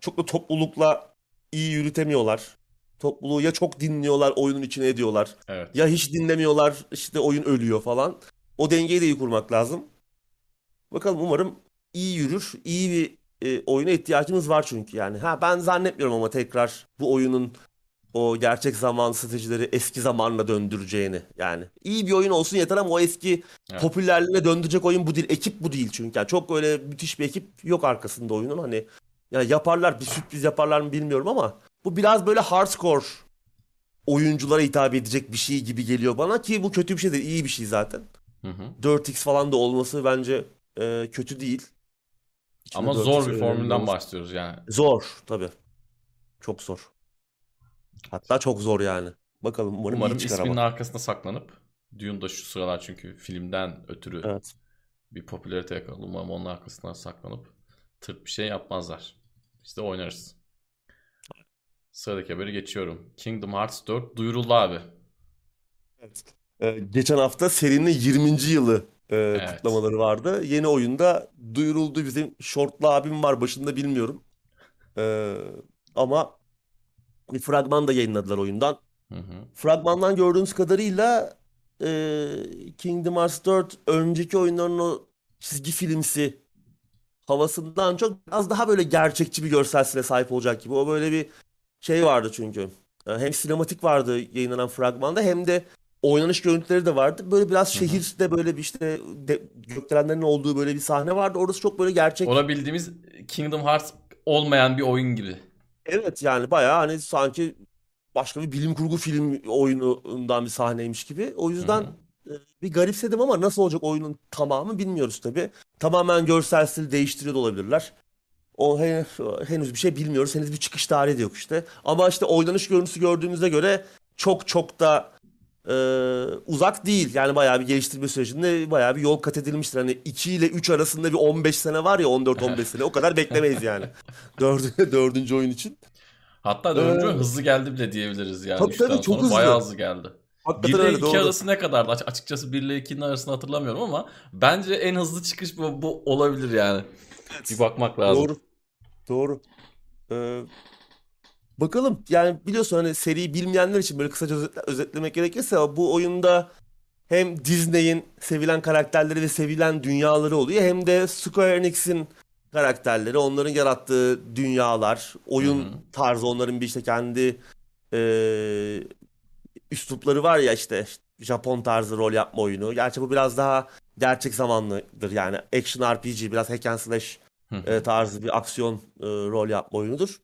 Çok da toplulukla iyi yürütemiyorlar. Topluluğu ya çok dinliyorlar, oyunun içine ediyorlar. Evet. Ya hiç dinlemiyorlar, işte oyun ölüyor falan. O dengeyi de iyi kurmak lazım. Bakalım umarım iyi yürür. İyi bir e, oyuna ihtiyacımız var çünkü yani. Ha ben zannetmiyorum ama tekrar bu oyunun o gerçek zaman stratejileri eski zamanla döndüreceğini yani. iyi bir oyun olsun yeter ama o eski Evet. popülerliğine döndürecek oyun bu değil. Ekip bu değil çünkü. Yani çok öyle müthiş bir ekip yok arkasında oyunun. Hani ya yaparlar bir sürpriz yaparlar mı bilmiyorum ama bu biraz böyle hardcore oyunculara hitap edecek bir şey gibi geliyor bana ki bu kötü bir şey değil, iyi bir şey zaten. Hı hı. 4x falan da olması bence e, kötü değil. İçinde Ama 4x zor bir formülden bahsediyoruz yani. Zor tabii. Çok zor. Hatta çok zor yani. Bakalım umarım, Umarım iyi isminin ama. arkasında saklanıp Dune da şu sıralar çünkü filmden ötürü Evet. bir popülarite yakaladı. Umarım onun arkasından saklanıp tırt bir şey yapmazlar. İşte oynarız. Sıradaki haberi geçiyorum. Kingdom Hearts 4 duyuruldu abi. Evet. Ee, geçen hafta serinin 20. yılı e, Evet. kutlamaları vardı. Yeni oyunda duyuruldu. Bizim şortlu abim var başında bilmiyorum. Ee, ama bir fragman da yayınladılar oyundan. Hı hı. Fragmandan gördüğümüz kadarıyla e, Kingdom Hearts 4 önceki oyunların o çizgi filmsi havasından çok biraz daha böyle gerçekçi bir görsel sahip olacak gibi. O böyle bir şey vardı çünkü. E, Hem sinematik vardı yayınlanan fragmanda hem de oynanış görüntüleri de vardı. Böyle biraz şehirde böyle bir işte de, gökdelenlerin olduğu böyle bir sahne vardı. Orası çok böyle gerçek. Ona bildiğimiz Kingdom Hearts olmayan bir oyun gibi. Evet yani bayağı hani sanki başka bir bilim kurgu film oyunundan bir sahneymiş gibi. O yüzden Hı hı. e, bir garipsedim ama nasıl olacak oyunun tamamı bilmiyoruz tabii. Tamamen görsel stil değiştiriyor da olabilirler. O henüz, henüz bir şey bilmiyoruz. Henüz bir çıkış tarihi de yok işte. Ama işte oynanış görüntüsü gördüğümüze göre çok çok da e, uzak değil. Yani bayağı bir geliştirme sürecinde bayağı bir yol kat edilmiştir. Hani 2 ile 3 arasında bir 15 sene var ya 14-15 sene. O kadar beklemeyiz yani. Dördüncü, dördüncü oyun için. Hatta dördüncü Ee, oyun hızlı geldi bile diyebiliriz yani. tabii tabii, çok hızlı. Bayağı hızlı geldi. 1 Hakikaten ile öyle 2 doğru. arası ne kadardı? Aç- Açıkçası 1 ile 2'nin arasını hatırlamıyorum ama bence en hızlı çıkış bu, bu olabilir yani. Bir bakmak lazım. Doğru. Doğru. Ee, bakalım yani biliyorsun hani seriyi bilmeyenler için böyle kısaca özetle- özetlemek gerekirse bu oyunda hem Disney'in sevilen karakterleri ve sevilen dünyaları oluyor hem de Square Enix'in karakterleri, onların yarattığı dünyalar, oyun Hı hı. tarzı, onların bir işte kendi e, üslupları var ya işte Japon tarzı rol yapma oyunu. Gerçi bu biraz daha gerçek zamanlıdır yani action RPG biraz hack and slash. E, tarzı bir aksiyon e, rol yapma oyunudur.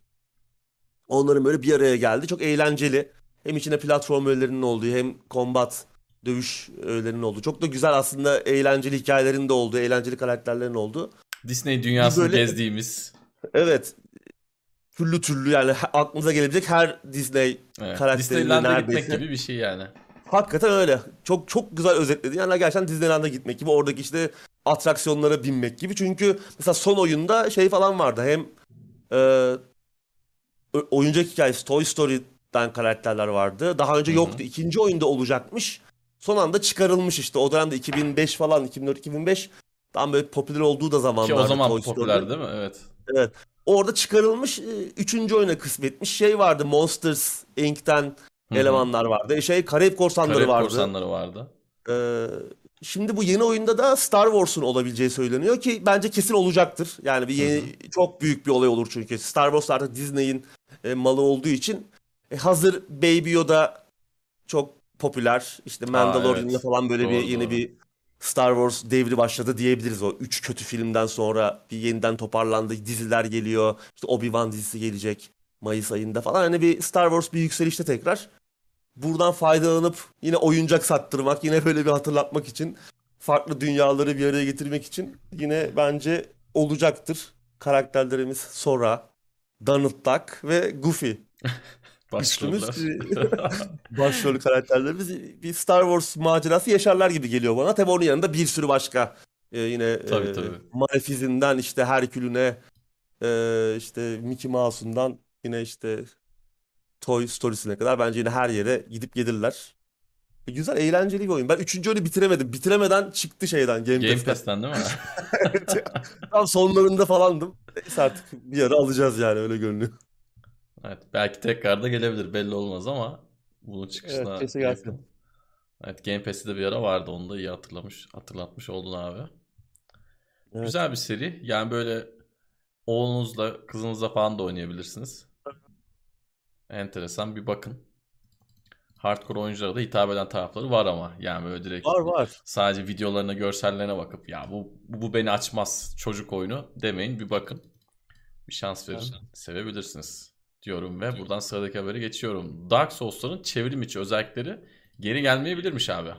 Onların böyle bir araya geldi. Çok eğlenceli. Hem içinde platform öğelerinin olduğu hem combat dövüş öğelerinin olduğu. Çok da güzel aslında eğlenceli hikayelerin de olduğu, eğlenceli karakterlerin olduğu. Disney dünyasını böyle- gezdiğimiz. Evet. Türlü türlü yani aklınıza gelebilecek her Disney Evet. karakterini Disneyland'e gitmek neredeyse. gibi bir şey yani. Hakikaten öyle. Çok çok güzel özetledi. Yani gerçekten Disneyland'a gitmek gibi. Oradaki işte atraksiyonlara binmek gibi. Çünkü mesela son oyunda şey falan vardı. Hem e, oyuncak hikayesi Toy Story'den karakterler vardı. Daha önce Hı hı. yoktu. İkinci oyunda olacakmış. Son anda çıkarılmış işte. O dönemde 2005 falan 2004-2005 tam böyle popüler olduğu da Ki zamanlarda o zaman Toy Story. popüler değil mi? Evet. Evet. Orada çıkarılmış e, üçüncü oyuna kısmetmiş şey vardı. Monsters Inc.'ten Hı hı. elemanlar vardı. E, Şey Karayip Korsanları Karayip vardı. korsanları vardı. Ee, şimdi bu yeni oyunda da Star Wars'un olabileceği söyleniyor ki bence kesin olacaktır. Yani bir yeni çok büyük bir olay olur çünkü Star Wars artık Disney'in e, malı olduğu için e, hazır Baby Yoda çok popüler. İşte Mandalorian'la evet. falan böyle bir Doğru, yeni doğru. bir Star Wars devri başladı diyebiliriz. O üç kötü filmden sonra bir yeniden toparlandı. Diziler geliyor. İşte Obi-Wan dizisi gelecek Mayıs ayında falan. Hani bir Star Wars bir yükselişte tekrar. Buradan faydalanıp yine oyuncak sattırmak, yine böyle bir hatırlatmak için farklı dünyaları bir araya getirmek için yine bence olacaktır. Karakterlerimiz Sora, Donald Duck ve Goofy. Başroller. başrol karakterlerimiz bir Star Wars macerası yaşarlar gibi geliyor bana. Tabii onun yanında bir sürü başka e, yine Tabii, e, tabii. Malefiz'inden işte Herkül'üne e, işte Mickey Mouse'undan yine işte Toy Story'sine kadar bence yine her yere gidip gelirler. E, güzel, eğlenceli bir oyun. Ben üçüncü oyunu bitiremedim. Bitiremeden çıktı şeyden, Game Game Pass'ten. Pass'ten değil mi? Tam sonlarında falandım. Neyse artık bir ara alacağız yani öyle görünüyor. Evet, belki tekrar da gelebilir belli olmaz ama bunun çıkışına Evet, kesin gelsin. yakın. Evet, Game Pass'te de bir ara vardı. Onu da iyi hatırlamış, hatırlatmış oldun abi. Evet. Güzel bir seri. Yani böyle oğlunuzla, kızınızla falan da oynayabilirsiniz. Enteresan bir bakın. Hardcore oyunculara da hitap eden tarafları var ama. Yani böyle direkt Var var. sadece videolarına, görsellerine bakıp ya bu, bu, bu beni açmaz çocuk oyunu demeyin. Bir bakın. Bir şans verin. Sevebilirsiniz diyorum ve buradan sıradaki habere geçiyorum. Dark Souls'ların çevrim içi özellikleri geri gelmeyebilirmiş abi.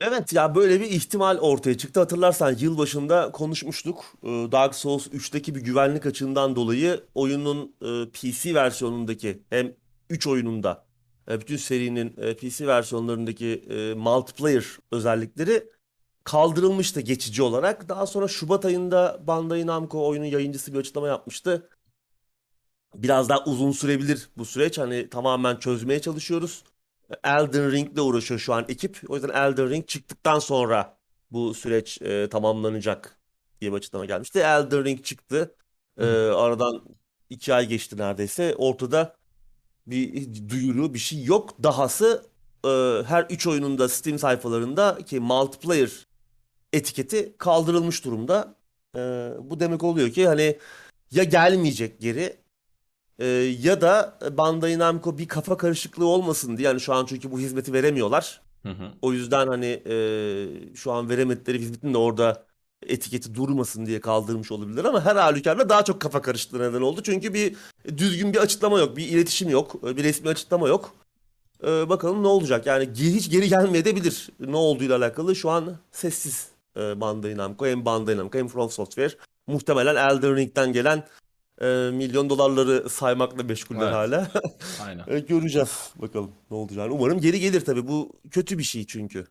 Evet ya böyle bir ihtimal ortaya çıktı. Hatırlarsan yılbaşında konuşmuştuk. Ee, Dark Souls 3'teki bir güvenlik açığından dolayı oyunun e, PC versiyonundaki hem 3 oyununda e, bütün serinin e, PC versiyonlarındaki multiplayer özellikleri kaldırılmıştı geçici olarak. Daha sonra Şubat ayında Bandai Namco oyunun yayıncısı bir açıklama yapmıştı. Biraz daha uzun sürebilir bu süreç. Hani tamamen çözmeye çalışıyoruz. Elden Ring'le uğraşıyor şu an ekip. O yüzden Elden Ring çıktıktan sonra bu süreç e, tamamlanacak diye bir açıklama gelmişti. Elden Ring çıktı. E, aradan iki ay geçti neredeyse. Ortada bir duyuru, bir şey yok. Dahası e, her üç oyunun da Steam sayfalarında ki multiplayer etiketi kaldırılmış durumda. E, bu demek oluyor ki hani ya gelmeyecek geri e, ya da Bandai Namco bir kafa karışıklığı olmasın diye yani şu an çünkü bu hizmeti veremiyorlar. Hı hı. O yüzden hani e, şu an veremedikleri hizmetin de orada etiketi durmasın diye kaldırmış olabilirler ama her halükarda daha çok kafa karışıklığı neden oldu. Çünkü bir düzgün bir açıklama yok, bir iletişim yok, bir resmi açıklama yok. E, bakalım ne olacak? Yani hiç geri gelmeyebilir. Ne olduğuyla alakalı şu an sessiz e, Bandai Namco. Hem Bandai Namco hem From Software. Muhtemelen Elden Ring'den gelen e, milyon dolarları saymakla meşguller Evet. hala. Aynen. E, göreceğiz bakalım ne olacağını. Umarım geri gelir tabii. Bu kötü bir şey çünkü.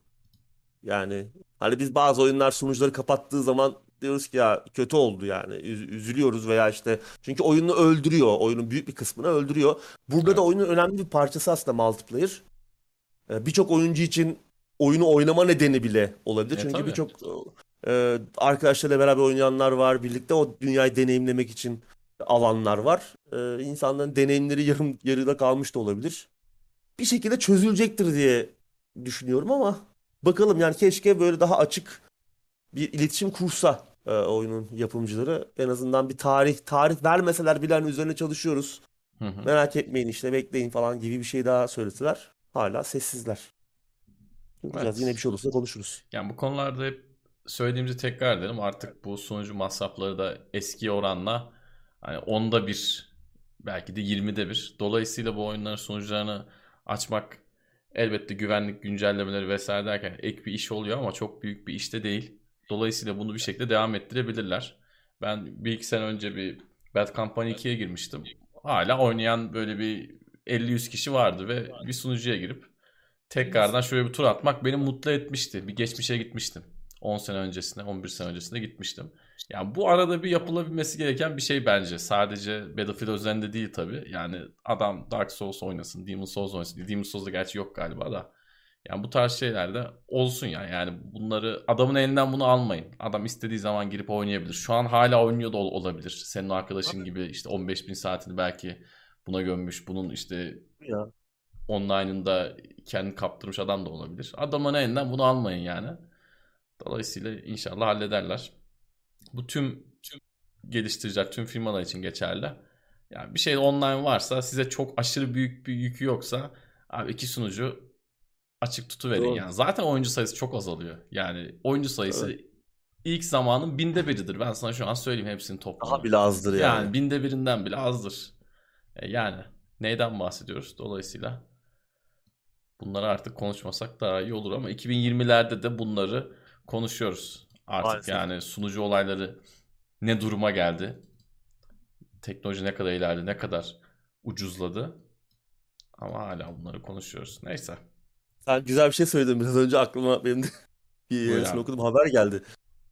Yani hani biz bazı oyunlar sunucuları kapattığı zaman diyoruz ki ya kötü oldu yani. Üz- üzülüyoruz veya işte çünkü oyunu öldürüyor. Oyunun büyük bir kısmını öldürüyor. Burada Evet. da oyunun önemli bir parçası aslında multiplayer. E, Birçok oyuncu için oyunu oynama nedeni bile olabilir. E, Çünkü birçok e, arkadaşlarıyla beraber oynayanlar var. Birlikte o dünyayı deneyimlemek için alanlar var. E, insanların deneyimleri yarım yarıda kalmış da olabilir. Bir şekilde çözülecektir diye düşünüyorum ama bakalım yani keşke böyle daha açık bir iletişim kursa e, oyunun yapımcıları. En azından bir tarih tarih vermeseler bile hani üzerine çalışıyoruz. Hı hı. Merak etmeyin işte bekleyin falan gibi bir şey daha söyleseler. Hala sessizler. Göreceğiz. Evet. Yine bir şey olursa konuşuruz. Yani bu konularda hep söylediğimizi tekrar edelim. Artık bu sunucu masrafları da eski oranla hani onda bir belki de 20'de bir. Dolayısıyla bu oyunların sunucularını açmak elbette güvenlik güncellemeleri vesaire derken ek bir iş oluyor ama çok büyük bir işte değil. Dolayısıyla bunu bir şekilde devam ettirebilirler. Ben bir iki sene önce bir Bad Company 2'ye girmiştim. Hala oynayan böyle bir 50-100 kişi vardı ve bir sunucuya girip tekrardan şöyle bir tur atmak beni mutlu etmişti. Bir geçmişe gitmiştim. 10 sene öncesinde, 11 sene öncesinde gitmiştim. Yani bu arada bir yapılabilmesi gereken bir şey bence. Sadece Battlefield üzerinde değil tabii. Yani adam Dark Souls oynasın, Demon Souls oynasın. Demon Souls'da gerçi yok galiba da. Yani bu tarz şeyler de olsun yani. Yani bunları adamın elinden bunu almayın. Adam istediği zaman girip oynayabilir. Şu an hala oynuyor da olabilir. Senin arkadaşın gibi işte 15 bin saatini belki buna gömmüş. Bunun işte ya. online'ında kendi kaptırmış adam da olabilir. Adamın elinden bunu almayın yani. Dolayısıyla inşallah hallederler. Bu tüm tüm geliştiriciler, tüm firmalar için geçerli. Yani bir şey online varsa size çok aşırı büyük bir yükü yoksa abi iki sunucu açık tutuverin Doğru. yani. Zaten oyuncu sayısı çok azalıyor. Yani oyuncu sayısı evet. ilk zamanın binde biridir. Ben sana şu an söyleyeyim hepsinin toplamı. Daha bile azdır yani. Yani binde birinden bile azdır. E yani neyden bahsediyoruz? Dolayısıyla bunları artık konuşmasak daha iyi olur ama 2020'lerde de bunları konuşuyoruz. Artık Maalesef. yani sunucu olayları ne duruma geldi? Teknoloji ne kadar ilerledi, ne kadar ucuzladı? Ama hala bunları konuşuyoruz. Neyse. Sen güzel bir şey söyledin biraz önce aklıma benim de bir yarısını okudum haber geldi.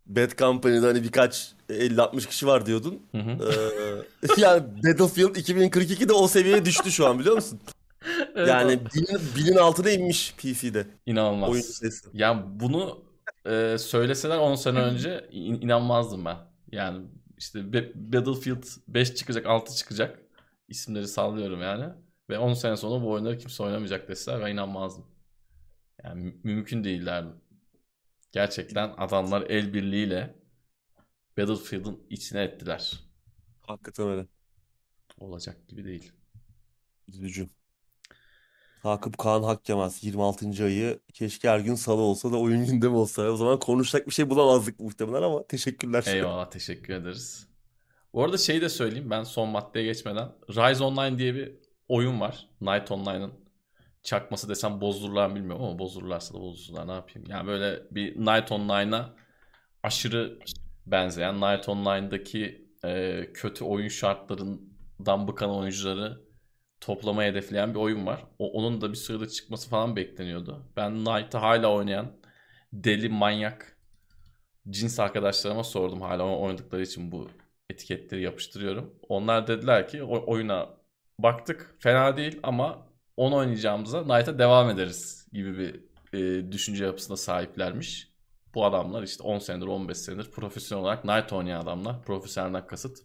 Bad Company'de hani birkaç 50-60 kişi var diyordun. Hı hı. Ee, yani Battlefield 2042'de o seviyeye düştü şu an biliyor musun? evet, yani binin, binin altına inmiş PC'de. İnanılmaz. Oyun sesi. Yani bunu e, söyleseler 10 sene önce in, inanmazdım ben. Yani işte Battlefield 5 çıkacak 6 çıkacak. İsimleri sallıyorum yani. Ve 10 sene sonra bu oyunları kimse oynamayacak deseler ben inanmazdım. Yani mümkün değiller. Gerçekten adamlar el birliğiyle Battlefield'ın içine ettiler. Hakikaten öyle. Olacak gibi değil. Üzücü. Sakıp Kaan Hakkemaz 26. ayı keşke her gün salı olsa da oyun gündemi olsa. O zaman konuşacak bir şey bulamazdık muhtemelen ama teşekkürler. Eyvallah teşekkür ederiz. Bu arada şeyi de söyleyeyim ben son maddeye geçmeden. Rise Online diye bir oyun var. Night Online'ın çakması desem bozulurlar bilmiyorum ama bozulurlarsa da bozulurlar ne yapayım. Yani böyle bir Night Online'a aşırı benzeyen Night Online'daki e, kötü oyun şartlarından bıkan oyuncuları toplama hedefleyen bir oyun var. O, onun da bir sırada çıkması falan bekleniyordu. Ben Knight'ı hala oynayan deli manyak cins arkadaşlarıma sordum hala oynadıkları için bu etiketleri yapıştırıyorum. Onlar dediler ki oyuna baktık fena değil ama 10 oynayacağımıza Knight'a devam ederiz gibi bir e, düşünce yapısına sahiplermiş. Bu adamlar işte 10 senedir 15 senedir profesyonel olarak Knight oynayan adamlar. Profesyonelden kasıt.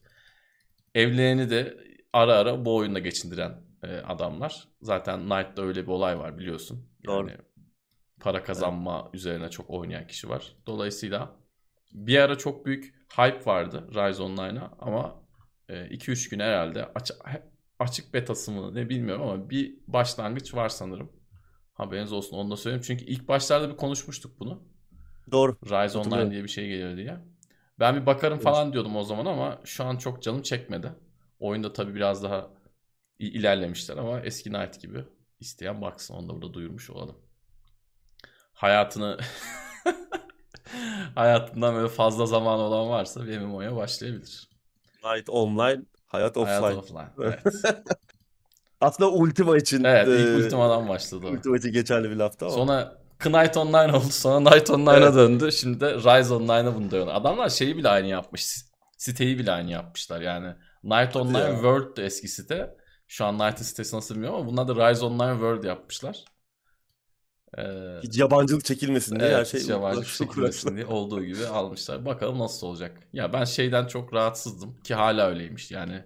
Evlerini de ara ara bu oyunda geçindiren e, adamlar. Zaten Knight'da öyle bir olay var biliyorsun. Yani Doğru. para kazanma evet. üzerine çok oynayan kişi var. Dolayısıyla bir ara çok büyük hype vardı Rise Online'a ama 2-3 e, gün herhalde aç açık betası mı ne bilmiyorum ama bir başlangıç var sanırım. Haberiniz olsun onu da söyleyeyim. Çünkü ilk başlarda bir konuşmuştuk bunu. Doğru. Rise Online diye bir şey geliyor diye. Ben bir bakarım falan diyordum o zaman ama şu an çok canım çekmedi. Oyunda tabii biraz daha ilerlemişler ama eski Night gibi isteyen baksın. Onu da burada duyurmuş olalım. Hayatını hayatından böyle fazla zaman olan varsa bir MMO'ya başlayabilir. Night Online Hayat offline. Hayat offline. Evet. Aslında Ultima için. Evet ilk e, Ultima'dan başladı. Ultima için geçerli bir laftı ama. Sonra Knight Online oldu. Sonra Knight Online'a evet. döndü. Şimdi de Rise Online'a bunu dönüyor. Adamlar şeyi bile aynı yapmış. Siteyi bile aynı yapmışlar yani. Knight Online ya. World eski site. Şu an Knight'ın sitesi nasıl bilmiyorum ama bunlar da Rise Online World yapmışlar. Ee, hiç yabancılık çekilmesin diye evet, her şey yabancılık çekilmesin diye olduğu gibi almışlar. Bakalım nasıl olacak. Ya ben şeyden çok rahatsızdım ki hala öyleymiş. Yani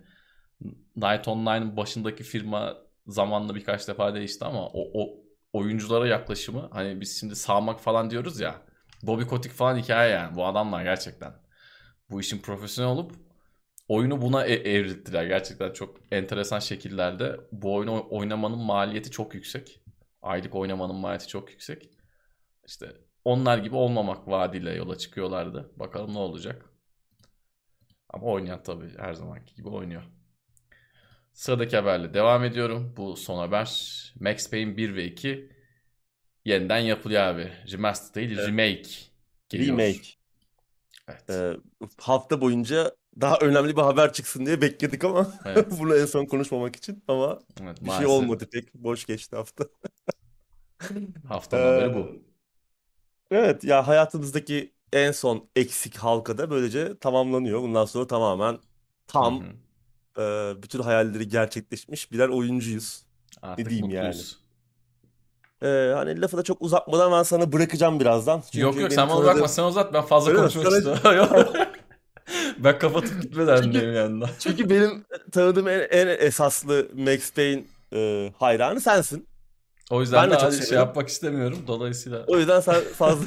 Night Online'ın başındaki firma zamanla birkaç defa değişti ama o, o oyunculara yaklaşımı hani biz şimdi sağmak falan diyoruz ya. Bobby Kotick falan hikaye yani. Bu adamlar gerçekten. Bu işin profesyonel olup oyunu buna e- evrildiler. Gerçekten çok enteresan şekillerde. Bu oyunu oynamanın maliyeti çok yüksek. Aylık oynamanın maliyeti çok yüksek. İşte onlar gibi olmamak vaadiyle yola çıkıyorlardı. Bakalım ne olacak. Ama oynayan tabii her zamanki gibi oynuyor. Sıradaki haberle devam ediyorum. Bu son haber. Max Payne 1 ve 2 yeniden yapılıyor abi. Remastered değil, evet. remake geliyor. Remake. Evet. Ee, hafta boyunca daha önemli bir haber çıksın diye bekledik ama evet. bunu en son konuşmamak için ama evet, bir şey olmadı pek. Boş geçti hafta. Haftanın haberi bu. Evet ya hayatımızdaki en son eksik halkada böylece tamamlanıyor. Bundan sonra tamamen tam Hı hı. e, bütün hayalleri gerçekleşmiş birer oyuncuyuz. Artık diyeyim yani? mutluyuz. E, hani lafı da çok uzatmadan ben sana bırakacağım birazdan. Çünkü Yok yok sen bana tanıdığım- bırakma sen uzat ben fazla Öyle konuşmak istiyorum. Ben kapatıp gitme derdindeyim yanında. Çünkü benim tanıdığım en, en esaslı Max Payne e, hayranı sensin. O yüzden Ben de de çok şey seviyorum. yapmak istemiyorum. Dolayısıyla O yüzden sen fazla...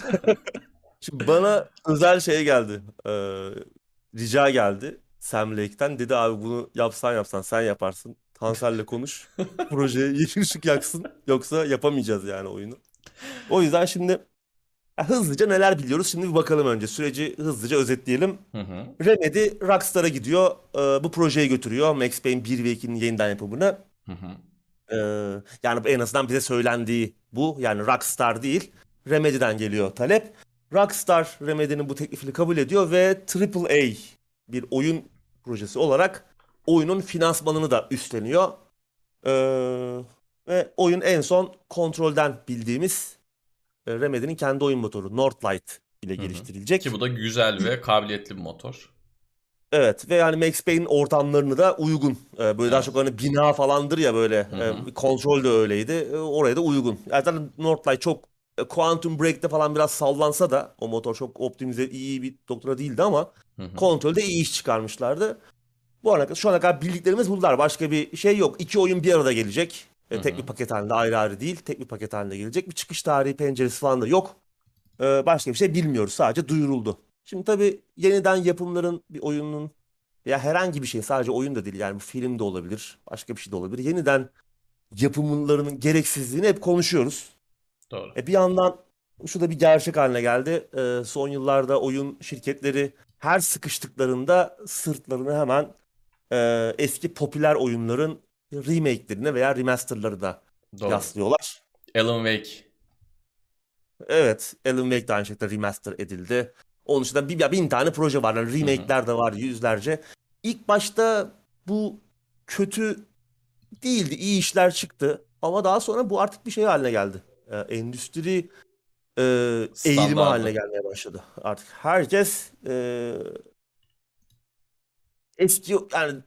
Şimdi bana özel şey geldi. E, rica geldi Sam Lake'ten. Dedi abi bunu yapsan yapsan sen yaparsın. Tansel'le konuş. Projeye yeşil ışık yaksın. Yoksa yapamayacağız yani oyunu. O yüzden şimdi ya hızlıca neler biliyoruz şimdi bir bakalım önce. Süreci hızlıca özetleyelim. Hı hı. Remedy Rockstar'a gidiyor. e, bu projeyi götürüyor. Max Payne 1 ve 2'nin yeniden yapımını. Hı hı. Ee, yani en azından bize söylendiği bu. Yani Rockstar değil. Remedy'den geliyor talep. Rockstar Remedy'nin bu teklifini kabul ediyor ve AAA bir oyun projesi olarak oyunun finansmanını da üstleniyor. Ee, ve oyun en son kontrolden bildiğimiz Remedy'nin kendi oyun motoru Northlight ile geliştirilecek. Ki bu da güzel ve kabiliyetli bir motor. Evet ve yani Max Payne'in ortamlarını da uygun. Ee, böyle daha Evet. çok hani bina falandır ya böyle. Hı Ee, hı. kontrol de öyleydi. Oraya da uygun. Zaten Northlight çok e, Quantum Break'te falan biraz sallansa da o motor çok optimize iyi bir doktora değildi ama kontrolde iyi iş çıkarmışlardı. Bu ana kadar, şu ana kadar bildiklerimiz bunlar. Başka bir şey yok. İki oyun bir arada gelecek. E, tek bir paket halinde ayrı ayrı değil. Tek bir paket halinde gelecek. Bir çıkış tarihi penceresi falan da yok. Ee, başka bir şey bilmiyoruz. Sadece duyuruldu. Şimdi tabii yeniden yapımların bir oyunun ya herhangi bir şey sadece oyun da değil yani bu film de olabilir. Başka bir şey de olabilir. Yeniden yapımlarının gereksizliğini hep konuşuyoruz. Doğru. E bir yandan şu da bir gerçek haline geldi. Ee, son yıllarda oyun şirketleri her sıkıştıklarında sırtlarını hemen e, eski popüler oyunların remake'lerine veya remaster'larına Doğru. yaslıyorlar. Alan Wake. Evet, Alan Wake de aynı şekilde remaster edildi. Onun dışında bir, ya bin tane proje var. Yani remake'ler de var yüzlerce. İlk başta bu kötü değildi. iyi işler çıktı. Ama daha sonra bu artık bir şey haline geldi. Ee, endüstri e, eğilimi haline gelmeye başladı. Artık herkes e, eski yani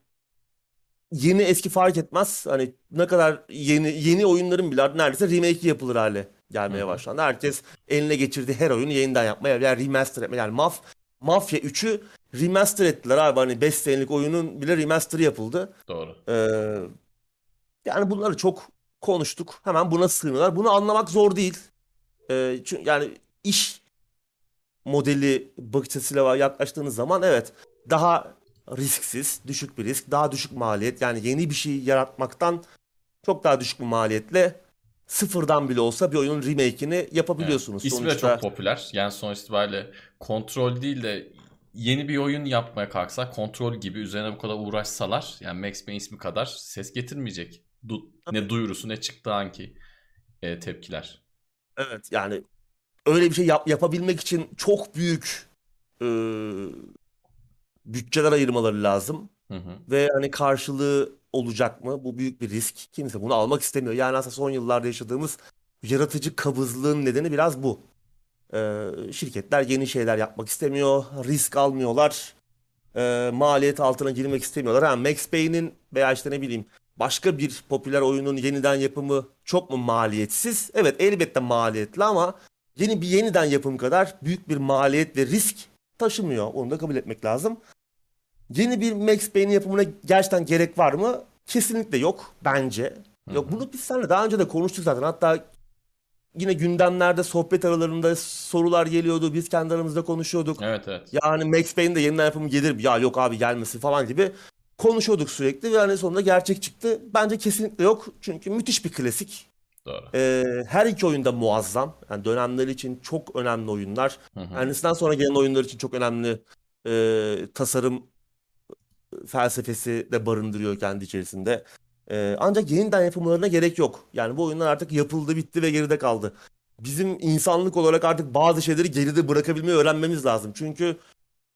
yeni eski fark etmez. Hani ne kadar yeni yeni oyunların bile neredeyse remake yapılır hale gelmeye başlandı. Herkes eline geçirdiği her oyunu yeniden yapmaya veya remaster etmeye. Yani Maf Mafya 3'ü remaster ettiler abi. Hani 5 senelik oyunun bile remaster'ı yapıldı. Doğru. Ee, yani bunları çok konuştuk. Hemen buna sığınıyorlar. Bunu anlamak zor değil. Ee, çünkü yani iş modeli bakış açısıyla yaklaştığınız zaman evet daha risksiz, düşük bir risk, daha düşük maliyet. Yani yeni bir şey yaratmaktan çok daha düşük bir maliyetle sıfırdan bile olsa bir oyunun remake'ini yapabiliyorsunuz. İsmi de Sonuçta çok popüler. Yani sonuç itibariyle kontrol değil de yeni bir oyun yapmaya kalksa kontrol gibi üzerine bu kadar uğraşsalar yani Max Payne ismi kadar ses getirmeyecek. Du- ne duyurusu ne çıktığı anki e, tepkiler. evet yani öyle bir şey yap- yapabilmek için çok büyük e, bütçeler ayırmaları lazım. Hı hı. Ve hani karşılığı olacak mı? Bu büyük bir risk. Kimse bunu almak istemiyor. Yani aslında son yıllarda yaşadığımız yaratıcı kabızlığın nedeni biraz bu. Ee, şirketler yeni şeyler yapmak istemiyor. Risk almıyorlar. Ee, maliyet altına girmek istemiyorlar. Ha, Max Payne'in veya işte ne bileyim başka bir popüler oyunun yeniden yapımı çok mu maliyetsiz? Evet elbette maliyetli ama yeni bir yeniden yapım kadar büyük bir maliyet ve risk taşımıyor. Onu da kabul etmek lazım. Yeni bir Max Payne yapımına gerçekten gerek var mı? Kesinlikle yok bence. Yok bunu biz seninle daha önce de konuştuk zaten. Hatta yine gündemlerde sohbet aralarında sorular geliyordu. Biz kendi aramızda konuşuyorduk. Evet evet. Yani Max Payne de yeniden yapımı gelir mi? Ya yok abi gelmesin falan gibi konuşuyorduk sürekli ve hani sonunda gerçek çıktı. Bence kesinlikle yok. Çünkü müthiş bir klasik. Doğru. Ee, her iki oyunda muazzam. Yani dönemleri için çok önemli oyunlar. Hı hı. Kendisinden sonra gelen oyunlar için çok önemli e, tasarım felsefesi de barındırıyor kendi içerisinde. E, ancak yeniden yapımlarına gerek yok. Yani bu oyunlar artık yapıldı, bitti ve geride kaldı. Bizim insanlık olarak artık bazı şeyleri geride bırakabilmeyi öğrenmemiz lazım. Çünkü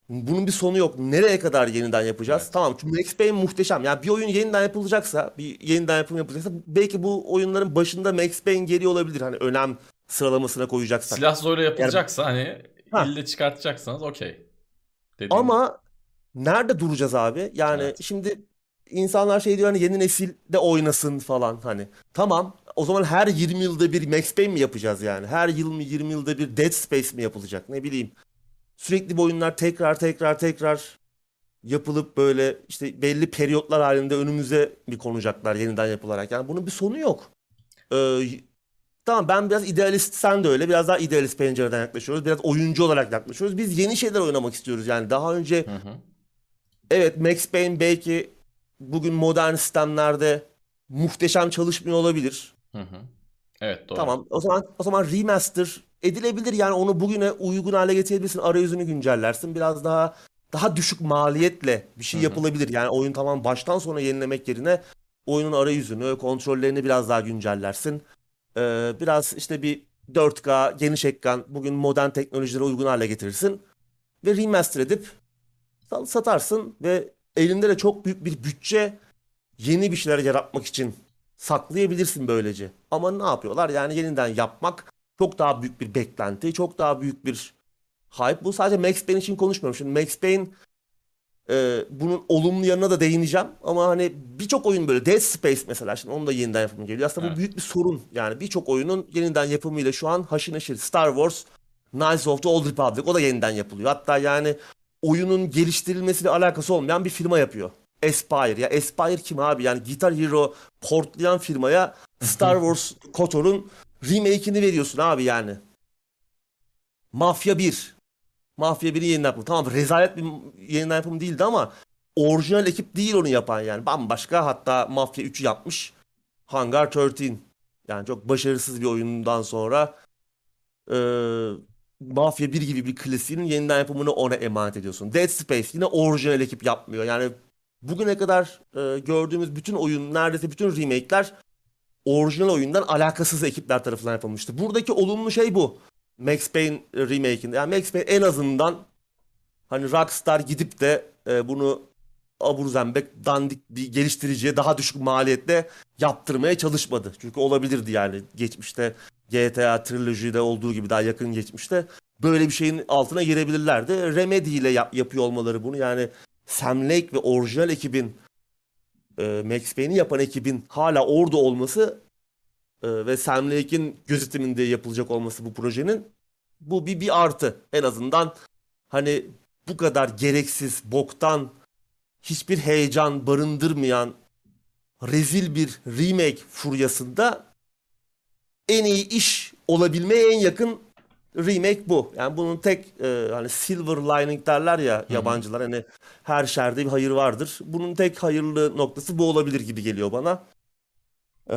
bunun bir sonu yok. Nereye kadar yeniden yapacağız? Evet. Tamam çünkü Max Payne muhteşem. Yani bir oyun yeniden yapılacaksa, bir yeniden yapım yapılacaksa belki bu oyunların başında Max Payne geliyor olabilir. Hani önem sıralamasına koyacaksak. Silah zorla yapılacaksa hani Ha. ille çıkartacaksanız okey. Ama nerede duracağız abi? Yani evet. şimdi insanlar şey diyor hani yeni nesil de oynasın falan hani. Tamam o zaman her 20 yılda bir Max Payne mi yapacağız yani? Her yıl mı 20 yılda bir Dead Space mi yapılacak? Ne bileyim. Sürekli bu oyunlar tekrar tekrar tekrar yapılıp böyle işte belli periyotlar halinde önümüze bir konacaklar yeniden yapılarak. Yani bunun bir sonu yok. Ee, tamam ben biraz idealist sen de öyle. Biraz daha idealist pencereden yaklaşıyoruz. Biraz oyuncu olarak yaklaşıyoruz. Biz yeni şeyler oynamak istiyoruz yani. Daha önce hı hı. Evet Max Payne belki bugün modern sistemlerde muhteşem çalışmıyor olabilir. Hı hı. Evet doğru. Tamam o zaman o zaman remaster edilebilir yani onu bugüne uygun hale getirebilirsin. Arayüzünü güncellersin. Biraz daha daha düşük maliyetle bir şey yapılabilir. Yani oyun tamam baştan sona yenilemek yerine oyunun arayüzünü, kontrollerini biraz daha güncellersin. Ee, biraz işte bir 4K geniş ekran bugün modern teknolojilere uygun hale getirirsin ve remaster edip satarsın ve elinde de çok büyük bir bütçe yeni bir şeyler yaratmak için saklayabilirsin böylece. Ama ne yapıyorlar? Yani yeniden yapmak çok daha büyük bir beklenti, çok daha büyük bir hype. Bu sadece Max Payne için konuşmuyorum. Şimdi Max Payne e, bunun olumlu yanına da değineceğim. Ama hani birçok oyun böyle Dead Space mesela şimdi onun da yeniden yapımı geliyor. Aslında evet. bu büyük bir sorun. Yani birçok oyunun yeniden yapımıyla şu an haşır neşir. Star Wars, Knights of the Old Republic o da yeniden yapılıyor. Hatta yani oyunun geliştirilmesiyle alakası olmayan bir firma yapıyor. Aspire. Ya Aspire kim abi? Yani Guitar Hero portlayan firmaya Star Wars KOTOR'un remake'ini veriyorsun abi yani. Mafya 1. Mafya 1'i yeniden yapımı. Tamam rezalet bir yeniden yapım değildi ama orijinal ekip değil onu yapan yani. Bambaşka hatta Mafya 3'ü yapmış. Hangar 13. Yani çok başarısız bir oyundan sonra e, Mafya 1 gibi bir klasiğinin yeniden yapımını ona emanet ediyorsun. Dead Space yine orijinal ekip yapmıyor. Yani bugüne kadar e, gördüğümüz bütün oyun, neredeyse bütün remake'ler orijinal oyundan alakasız ekipler tarafından yapılmıştı. Buradaki olumlu şey bu. Max Payne remake'inde. Yani Max Payne en azından hani Rockstar gidip de e, bunu abur zembek dandik bir geliştiriciye daha düşük maliyette yaptırmaya çalışmadı. Çünkü olabilirdi yani geçmişte GTA Trilogy'de olduğu gibi daha yakın geçmişte böyle bir şeyin altına girebilirlerdi. Remedy ile yap- yapıyor olmaları bunu yani Sam Lake ve orijinal ekibin e, Max Payne'i yapan ekibin hala orada olması e, ve Sam Lake'in gözetiminde yapılacak olması bu projenin bu bir bir artı. En azından hani bu kadar gereksiz, boktan, hiçbir heyecan barındırmayan rezil bir remake furyasında en iyi iş olabilmeye en yakın remake bu. Yani bunun tek e, hani silver lining derler ya Hı-hı. yabancılar hani her şerde bir hayır vardır. Bunun tek hayırlı noktası bu olabilir gibi geliyor bana. Ee,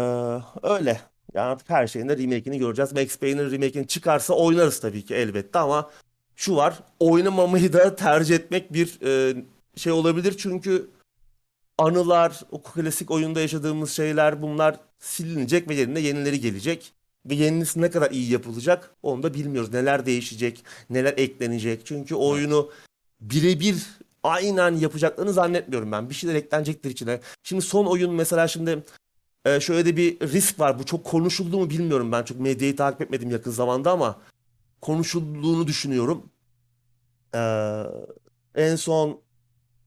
öyle. Yani artık her şeyin de remake'ini göreceğiz. Max Payne'in remake'ini çıkarsa oynarız tabii ki elbette ama şu var. Oynamamayı da tercih etmek bir e, şey olabilir çünkü anılar, o klasik oyunda yaşadığımız şeyler bunlar silinecek ve yerine yenileri gelecek. Ve yenisi ne kadar iyi yapılacak onu da bilmiyoruz. Neler değişecek, neler eklenecek. Çünkü oyunu birebir aynen yapacaklarını zannetmiyorum ben. Bir şeyler eklenecektir içine. Şimdi son oyun mesela şimdi e, şöyle de bir risk var. Bu çok konuşuldu mu bilmiyorum ben. Çok medyayı takip etmedim yakın zamanda ama konuşulduğunu düşünüyorum. Ee, en son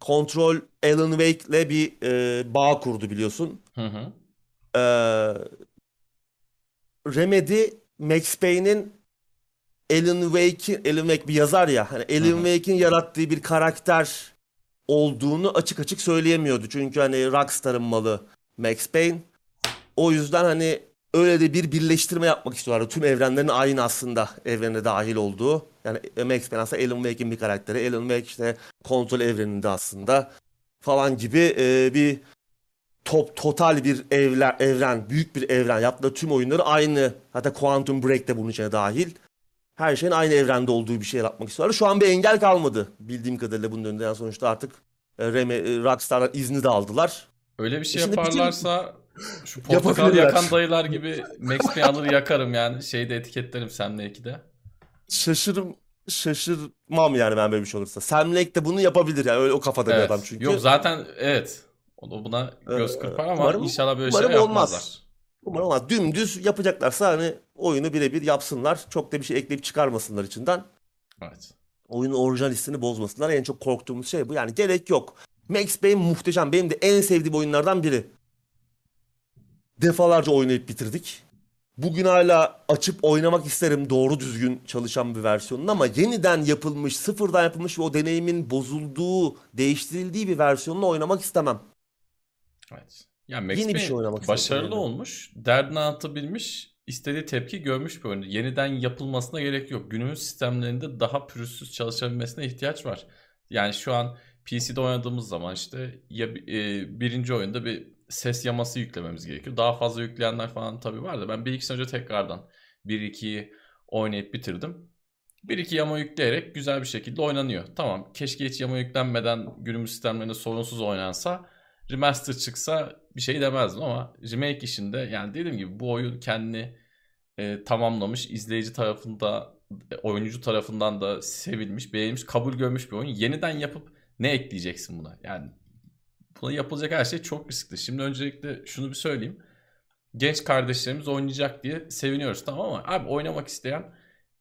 Control Alan Wake'le bir e, bağ kurdu biliyorsun. Hı hı. Ee, Remedy Max Payne'in Alan Wake'in Alan Wake bir yazar ya. Hani Alan Wake'in yarattığı bir karakter olduğunu açık açık söyleyemiyordu. Çünkü hani Rockstar'ın malı Max Payne. O yüzden hani öyle de bir birleştirme yapmak istiyorlar. Tüm evrenlerin aynı aslında evrene dahil olduğu. Yani Max Payne aslında Alan Wake'in bir karakteri. Alan Wake işte kontrol evreninde aslında falan gibi e, bir top total bir evler, evren, büyük bir evren. Yaptığı tüm oyunları aynı. Hatta Quantum Break de bunun içine dahil. Her şeyin aynı evrende olduğu bir şey yapmak istiyorlar. Şu an bir engel kalmadı. Bildiğim kadarıyla bunun önünde. Yani sonuçta artık e, Reme, e, Rockstar'dan izni de aldılar. Öyle bir şey Şimdi yaparlarsa bütün... şu portakal yakan dayılar gibi Max Payne alır yakarım yani. Şeyde etiketlerim Sam Lake'i Şaşırım şaşırmam yani ben böyle bir şey olursa. Sam Lake de bunu yapabilir yani öyle o kafada evet. bir adam çünkü. Yok zaten evet o buna göz ee, kırpar ama umarım, inşallah böyle şey yapmazlar. Olmaz. Umarım olmaz. Dümdüz yapacaklarsa hani oyunu birebir yapsınlar. Çok da bir şey ekleyip çıkarmasınlar içinden. Evet. Oyunun orijinalistini bozmasınlar. En çok korktuğumuz şey bu. Yani gerek yok. Max Payne muhteşem. Benim de en sevdiğim oyunlardan biri. Defalarca oynayıp bitirdik. Bugün hala açıp oynamak isterim doğru düzgün çalışan bir versiyonunu ama yeniden yapılmış, sıfırdan yapılmış ve o deneyimin bozulduğu, değiştirildiği bir versiyonunu oynamak istemem. Evet. Yani Max Yeni bir şey oynamak başarılı olmuş. Derdini anlatabilmiş. istediği tepki görmüş bir oyun. Yeniden yapılmasına gerek yok. Günümüz sistemlerinde daha pürüzsüz çalışabilmesine ihtiyaç var. Yani şu an PC'de oynadığımız zaman işte ya e, birinci oyunda bir ses yaması yüklememiz gerekiyor. Daha fazla yükleyenler falan tabii var da ben bir iki sene önce tekrardan 1-2'yi oynayıp bitirdim. 1-2 yama yükleyerek güzel bir şekilde oynanıyor. Tamam keşke hiç yama yüklenmeden günümüz sistemlerinde sorunsuz oynansa remaster çıksa bir şey demezdim ama remake işinde yani dediğim gibi bu oyun kendini e, tamamlamış izleyici tarafında e, oyuncu tarafından da sevilmiş beğenilmiş kabul görmüş bir oyun. Yeniden yapıp ne ekleyeceksin buna? Yani buna yapılacak her şey çok riskli. Şimdi öncelikle şunu bir söyleyeyim. Genç kardeşlerimiz oynayacak diye seviniyoruz tamam ama abi oynamak isteyen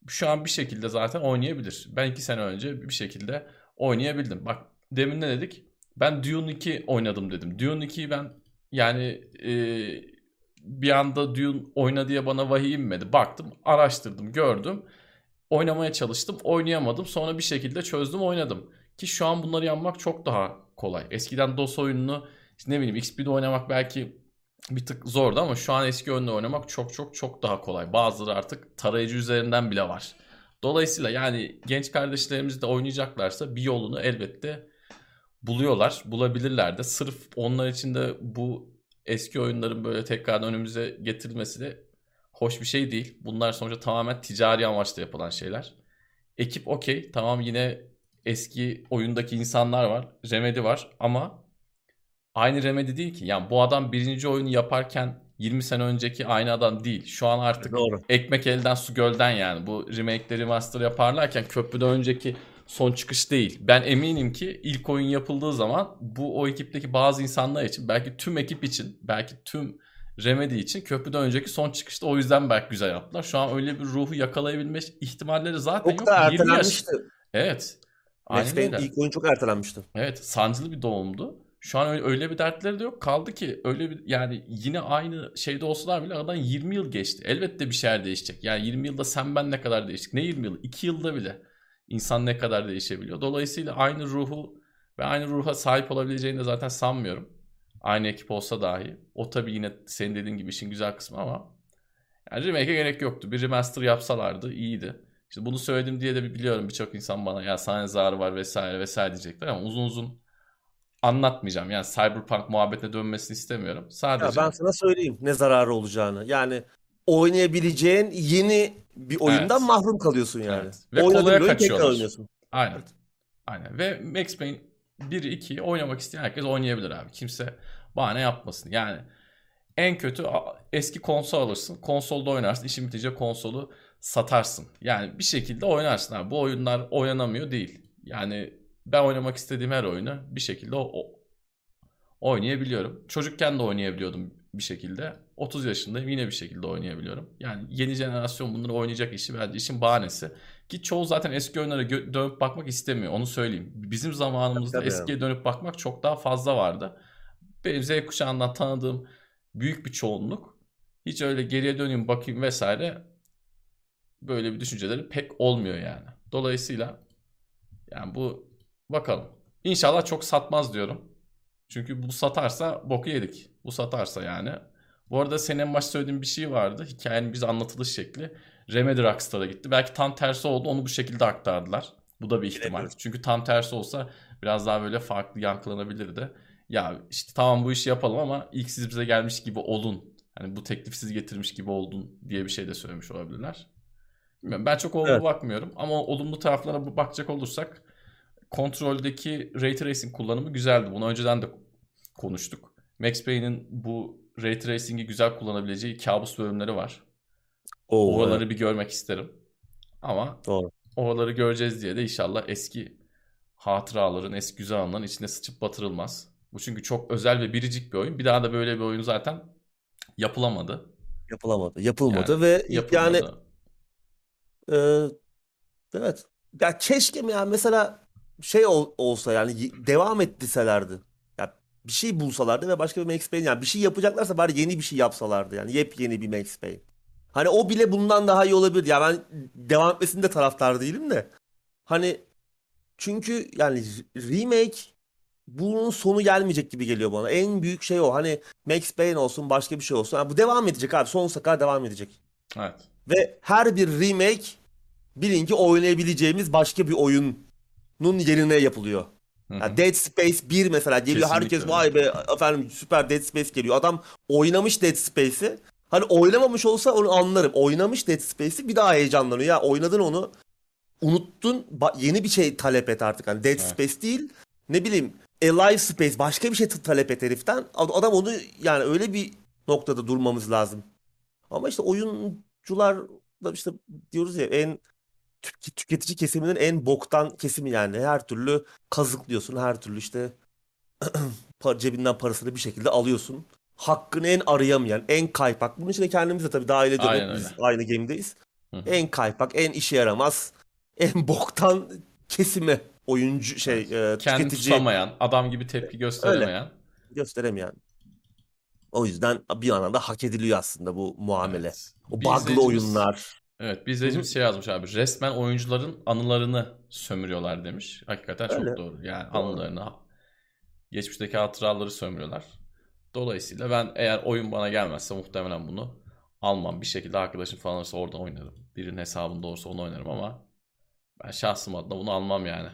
şu an bir şekilde zaten oynayabilir. Ben iki sene önce bir şekilde oynayabildim. Bak demin ne dedik ben Dune 2 oynadım dedim. Dune 2'yi ben yani e, bir anda Dune oyna diye bana vahiy inmedi. Baktım, araştırdım, gördüm. Oynamaya çalıştım, oynayamadım. Sonra bir şekilde çözdüm, oynadım. Ki şu an bunları yapmak çok daha kolay. Eskiden DOS oyununu işte ne bileyim XP'de oynamak belki bir tık zordu ama şu an eski oyunla oynamak çok çok çok daha kolay. Bazıları artık tarayıcı üzerinden bile var. Dolayısıyla yani genç kardeşlerimiz de oynayacaklarsa bir yolunu elbette buluyorlar, bulabilirler de. Sırf onlar için de bu eski oyunların böyle tekrardan önümüze getirilmesi de hoş bir şey değil. Bunlar sonuçta tamamen ticari amaçla yapılan şeyler. Ekip okey, tamam yine eski oyundaki insanlar var, Remedy var ama aynı Remedy değil ki. Yani bu adam birinci oyunu yaparken 20 sene önceki aynı adam değil. Şu an artık Doğru. ekmek elden su gölden yani. Bu remake'leri remaster yaparlarken köprüden önceki son çıkış değil. Ben eminim ki ilk oyun yapıldığı zaman bu o ekipteki bazı insanlar için belki tüm ekip için belki tüm Remedy için köprüden önceki son çıkışta o yüzden belki güzel yaptılar. Şu an öyle bir ruhu yakalayabilme ihtimalleri zaten Çok yok. da 20 yaş. ertelenmişti. Evet. Max Payne ilk oyun çok ertelenmişti. Evet sancılı bir doğumdu. Şu an öyle, öyle bir dertleri de yok. Kaldı ki öyle bir yani yine aynı şeyde olsalar bile aradan 20 yıl geçti. Elbette bir şeyler değişecek. Yani 20 yılda sen ben ne kadar değiştik? Ne 20 yıl? 2 yılda bile insan ne kadar değişebiliyor. Dolayısıyla aynı ruhu ve aynı ruha sahip olabileceğini de zaten sanmıyorum. Aynı ekip olsa dahi. O tabii yine senin dediğin gibi işin güzel kısmı ama yani remake'e gerek yoktu. Bir remaster yapsalardı iyiydi. İşte bunu söyledim diye de biliyorum birçok insan bana ya sana ne zararı var vesaire vesaire diyecekler ama uzun uzun anlatmayacağım. Yani Cyberpunk muhabbetine dönmesini istemiyorum. Ya Sadece ben sana söyleyeyim ne zararı olacağını. Yani oynayabileceğin yeni bir oyundan Evet. mahrum kalıyorsun yani. Evet. Ve Oynadığın kolaya kaçıyorlar. aynen. Aynen. Ve Max Payne 1'i 2'yi oynamak isteyen herkes oynayabilir abi. Kimse bahane yapmasın. Yani en kötü eski konsol alırsın. Konsolda oynarsın. İşin bitince konsolu satarsın. Yani bir şekilde oynarsın abi. Bu oyunlar oynanamıyor değil. Yani ben oynamak istediğim her oyunu bir şekilde o, o- oynayabiliyorum. Çocukken de oynayabiliyordum bir şekilde. 30 yaşındayım yine bir şekilde oynayabiliyorum. Yani yeni jenerasyon bunları oynayacak işi bence işin bahanesi. Ki çoğu zaten eski oyunlara gö- dönüp bakmak istemiyor onu söyleyeyim. Bizim zamanımızda Tabii, eskiye dönüp bakmak çok daha fazla vardı. Benim Z kuşağından tanıdığım büyük bir çoğunluk hiç öyle geriye döneyim bakayım vesaire böyle bir düşünceleri pek olmuyor yani. Dolayısıyla yani bu bakalım. İnşallah çok satmaz diyorum. Çünkü bu satarsa boku yedik. Bu satarsa yani. Bu arada senin en başta söylediğin bir şey vardı. Hikayenin bize anlatılış şekli. Remedy Rockstar'a gitti. Belki tam tersi oldu. Onu bu şekilde aktardılar. Bu da bir ihtimal. Bilemiyorum. Çünkü tam tersi olsa biraz daha böyle farklı yankılanabilirdi. Ya işte tamam bu işi yapalım ama ilk siz bize gelmiş gibi olun. Hani bu teklif siz getirmiş gibi oldun diye bir şey de söylemiş olabilirler. Bilmiyorum. Ben çok olumlu Evet. bakmıyorum. Ama olumlu taraflara bakacak olursak kontroldeki Ray Tracing kullanımı güzeldi. Bunu önceden de konuştuk. Max Payne'in bu Ray Tracing'i güzel kullanabileceği kabus bölümleri var. Oo, Oraları evet, bir görmek isterim. Ama doğru. oraları göreceğiz diye de inşallah eski hatıraların, eski güzel anların içine sıçıp batırılmaz. Bu çünkü çok özel ve biricik bir oyun. Bir daha da böyle bir oyun zaten yapılamadı. Yapılamadı. Yapılmadı Yani ve yani Yapılmadı. e, evet ya keşke mi ya mesela şey ol- olsa yani devam ettirselerdi. Bir şey bulsalardı ve başka bir Max Payne yani bir şey yapacaklarsa bari yeni bir şey yapsalardı yani yepyeni bir Max Payne. Hani o bile bundan daha iyi olabilir. Ya ben devam etmesinde de taraftar değilim de. Hani çünkü yani remake bunun sonu gelmeyecek gibi geliyor bana. En büyük şey o. Hani Max Payne olsun başka bir şey olsun. Yani bu devam edecek abi. Sonsuza kadar devam edecek. Evet. Ve her bir remake bilin ki oynayabileceğimiz başka bir oyunun yerine yapılıyor. Yani Dead Space 1 mesela geliyor Kesinlikle herkes vay be efendim süper Dead Space geliyor. Adam oynamış Dead Space'i. Hani oynamamış olsa onu anlarım. Oynamış Dead Space'i bir daha heyecanlanıyor. Ya oynadın onu unuttun yeni bir şey talep et artık. Hani Dead Evet. Space değil ne bileyim Alive Space başka bir şey talep et heriften. Ad- Adam onu yani öyle bir noktada durmamız lazım. Ama işte oyuncular da işte diyoruz ya en tüketici kesiminin en boktan kesimi yani. Her türlü kazıklıyorsun. Her türlü işte cebinden parasını bir şekilde alıyorsun. Hakkını en arayamayan, en kaypak. Bunun içinde kendimiz de tabii dahil ediyoruz. Aynen Biz öyle. aynı game'deyiz. Hı. En kaypak, en işe yaramaz, en boktan kesimi oyuncu şey e, Kendini tüketici tutamayan, adam gibi tepki gösteremeyen. gösteremeyen. O yüzden bir anlamda hak ediliyor aslında bu muamele. Evet. O Bir oyunlar. Evet bir izleyicimiz şey yazmış abi. Resmen oyuncuların anılarını sömürüyorlar demiş. Hakikaten çok Öyle. doğru. Yani Doğru. anılarını, geçmişteki hatıraları sömürüyorlar. Dolayısıyla ben eğer oyun bana gelmezse muhtemelen bunu almam. Bir şekilde arkadaşım falan olursa orada oynarım. Birinin hesabında olursa onu oynarım ama ben şahsım adına bunu almam yani.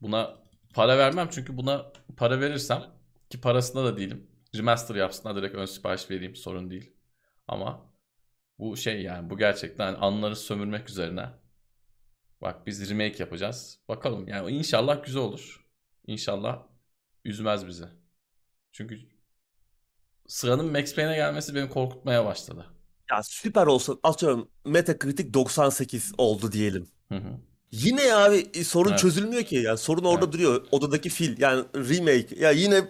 Buna para vermem çünkü buna para verirsem ki parasında da değilim. Remaster yapsınlar direkt ön sipariş vereyim sorun değil. Ama bu şey yani bu gerçekten anıları sömürmek üzerine. Bak biz remake yapacağız. Bakalım yani inşallah güzel olur. İnşallah üzmez bizi. Çünkü sıranın Max Payne'e gelmesi beni korkutmaya başladı. Ya süper olsa atıyorum Metacritic 98 oldu diyelim. Hı hı. Yine abi sorun Evet. çözülmüyor ki. Yani sorun orada Evet. duruyor. Odadaki fil yani remake. Ya yine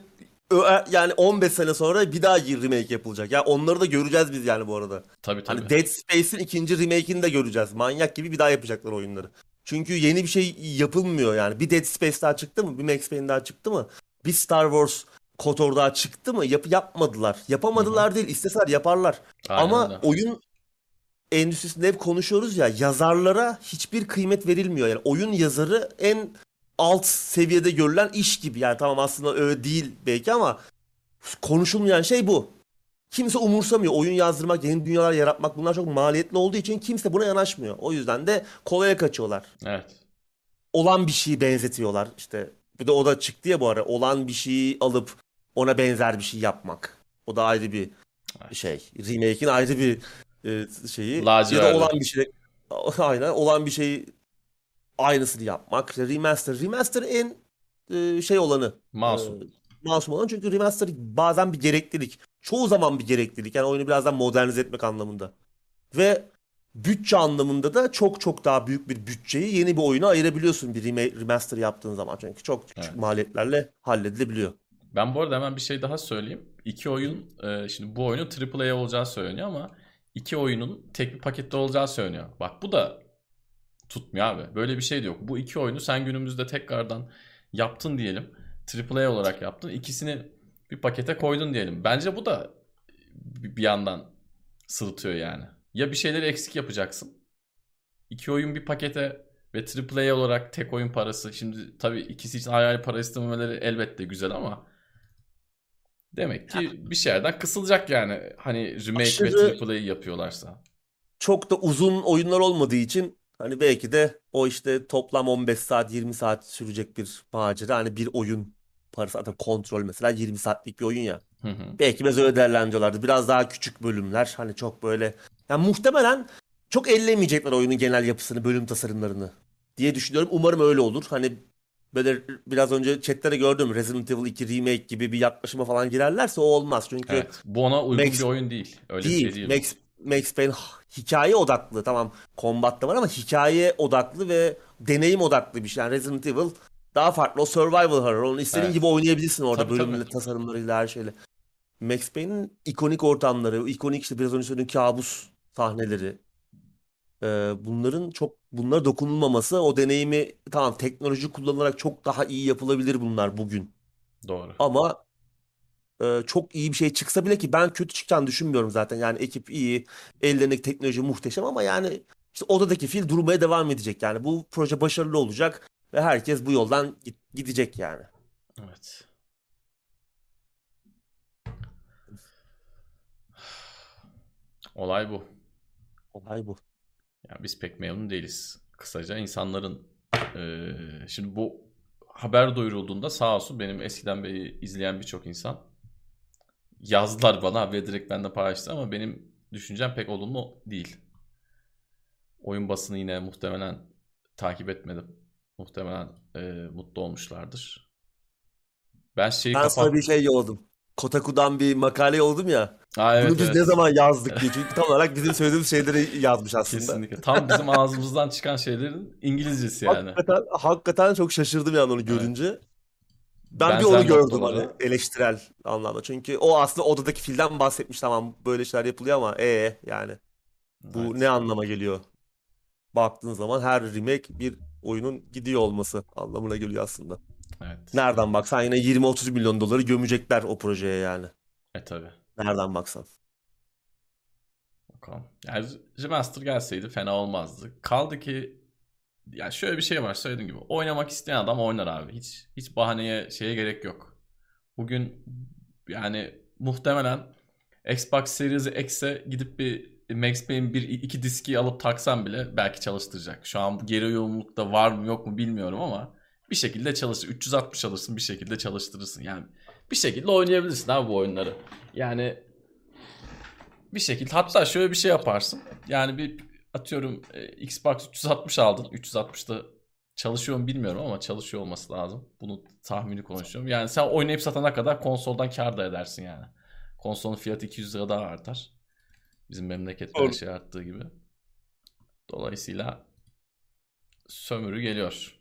yani 15 sene sonra bir daha remake yapılacak. Ya onları da göreceğiz biz yani bu arada. Tabii tabii. Hani Dead Space'in ikinci remake'ini de göreceğiz. Manyak gibi bir daha yapacaklar oyunları. Çünkü yeni bir şey yapılmıyor yani. Bir Dead Space daha çıktı mı? Bir Max Payne daha çıktı mı? Bir Star Wars KOTOR daha çıktı mı? Yap yapmadılar. Yapamadılar değil. İsteseler yaparlar. Aynen Ama öyle. oyun endüstrisinde hep konuşuyoruz ya yazarlara hiçbir kıymet verilmiyor. Yani oyun yazarı en alt seviyede görülen iş gibi. Yani tamam aslında öyle değil belki ama konuşulmayan şey bu. Kimse umursamıyor. Oyun yazdırmak, yeni dünyalar yaratmak bunlar çok maliyetli olduğu için kimse buna yanaşmıyor. O yüzden de kolaya kaçıyorlar. Evet. Olan bir şeyi benzetiyorlar. İşte bir de o da çıktı ya bu ara. Olan bir şeyi alıp ona benzer bir şey yapmak. O da ayrı bir Evet. şey. Remake'in ayrı bir e, şeyi. Ya Laciverti. da olan bir şey. Aynen olan bir şeyi aynısını yapmak. İşte remaster. Remaster en e, şey olanı. Masum. e, masum olan çünkü remaster bazen bir gereklilik. Çoğu zaman bir gereklilik. Yani oyunu biraz daha modernize etmek anlamında. Ve bütçe anlamında da çok çok daha büyük bir bütçeyi yeni bir oyuna ayırabiliyorsun bir rema- remaster yaptığın zaman. Çünkü çok küçük Evet. maliyetlerle halledilebiliyor. Ben bu arada hemen bir şey daha söyleyeyim. İki oyun, e, şimdi bu oyunun AAA olacağı söyleniyor ama iki oyunun tek bir pakette olacağı söyleniyor. Bak bu da tutmuyor abi. Böyle bir şey de yok. Bu iki oyunu sen günümüzde tekrardan yaptın diyelim. AAA olarak yaptın. İkisini bir pakete koydun diyelim. Bence bu da bir yandan sırıtıyor yani. Ya bir şeyleri eksik yapacaksın. İki oyun bir pakete ve AAA olarak tek oyun parası. Şimdi tabii ikisi için ayrı ayrı para istememeleri elbette güzel ama demek ki bir şeylerden kısılacak yani. Hani remake Aşırı- ve AAA yapıyorlarsa. çok da uzun oyunlar olmadığı için hani belki de o işte toplam 15 saat 20 saat sürecek bir macera hani bir oyun parası zaten kontrol mesela 20 saatlik bir oyun ya. Hı hı. Belki biraz öyle değerlendiriyorlardı. Biraz daha küçük bölümler hani çok böyle yani muhtemelen çok ellemeyecekler oyunun genel yapısını, bölüm tasarımlarını diye düşünüyorum. Umarım öyle olur. Hani böyle biraz önce chatlere gördüm Resident Evil 2 remake gibi bir yaklaşıma falan girerlerse o olmaz. Çünkü Evet. Bu ona uygun Max- bir oyun değil. Öyle değil. şey değil. Max, Max Payne hikaye odaklı. Tamam combat da var ama hikaye odaklı ve deneyim odaklı bir şey. Yani Resident Evil daha farklı. O survival horror. Onu istediğin Evet. gibi oynayabilirsin orada Tabii, bölümle, tabii. tasarımlarıyla her şeyle. Max Payne'in ikonik ortamları, ikonik işte biraz önce söylediğim kabus sahneleri. e, bunların çok bunlara dokunulmaması o deneyimi tamam teknoloji kullanılarak çok daha iyi yapılabilir bunlar bugün. Doğru. Ama e, çok iyi bir şey çıksa bile ki ben kötü çıkacağını düşünmüyorum zaten. Yani ekip iyi, ellerindeki teknoloji muhteşem ama yani işte odadaki fil durmaya devam edecek yani. Bu proje başarılı olacak ve herkes bu yoldan gidecek yani. Evet. Olay bu. Olay bu. Ya biz pek memnun değiliz. Kısaca insanların e, şimdi bu haber duyurulduğunda sağ olsun benim eskiden beri izleyen birçok insan yazdılar bana ve direkt bende paylaştı ama benim düşüncem pek olumlu değil. Oyun basını yine muhtemelen takip etmedim. Muhtemelen e, mutlu olmuşlardır. Ben şeyi ben kapat... sana bir şey yolladım. Kotaku'dan bir makale yolladım ya. Aa, evet, Bunu biz evet. ne zaman yazdık diye. Çünkü tam olarak bizim söylediğimiz şeyleri yazmış aslında. Kesinlikle. Tam bizim ağzımızdan çıkan şeylerin İngilizcesi yani. Hakikaten, hakikaten çok şaşırdım yani onu görünce. Ben Benzer bir onu gördüm hani eleştirel anlamda. Çünkü o aslında odadaki filden bahsetmiş tamam böyle şeyler yapılıyor ama ee yani bu Evet. ne anlama geliyor? Baktığın zaman her remake bir oyunun gidiyor olması anlamına geliyor aslında. Evet. Nereden baksan yine 20-30 milyon doları gömecekler o projeye yani. E tabi. Nereden baksan. Bakalım. Yani remaster gelseydi fena olmazdı. Kaldı ki ya şöyle bir şey var söylediğim gibi. Oynamak isteyen adam oynar abi. Hiç hiç bahaneye şeye gerek yok. Bugün yani muhtemelen Xbox Series X'e gidip bir Max Payne 1 2 diski alıp taksam bile belki çalıştıracak. Şu an geri yoğunlukta var mı yok mu bilmiyorum ama bir şekilde çalışır. 360 alırsın bir şekilde çalıştırırsın. Yani bir şekilde oynayabilirsin abi bu oyunları. Yani bir şekilde hatta şöyle bir şey yaparsın. Yani bir atıyorum e, Xbox 360 aldın. 360'da çalışıyor mu bilmiyorum ama çalışıyor olması lazım. Bunu tahmini konuşuyorum. Yani sen oynayıp satana kadar konsoldan kar da edersin yani. Konsolun fiyatı 200 lira daha artar. Bizim memlekette Doğru. şey arttığı gibi. Dolayısıyla sömürü geliyor.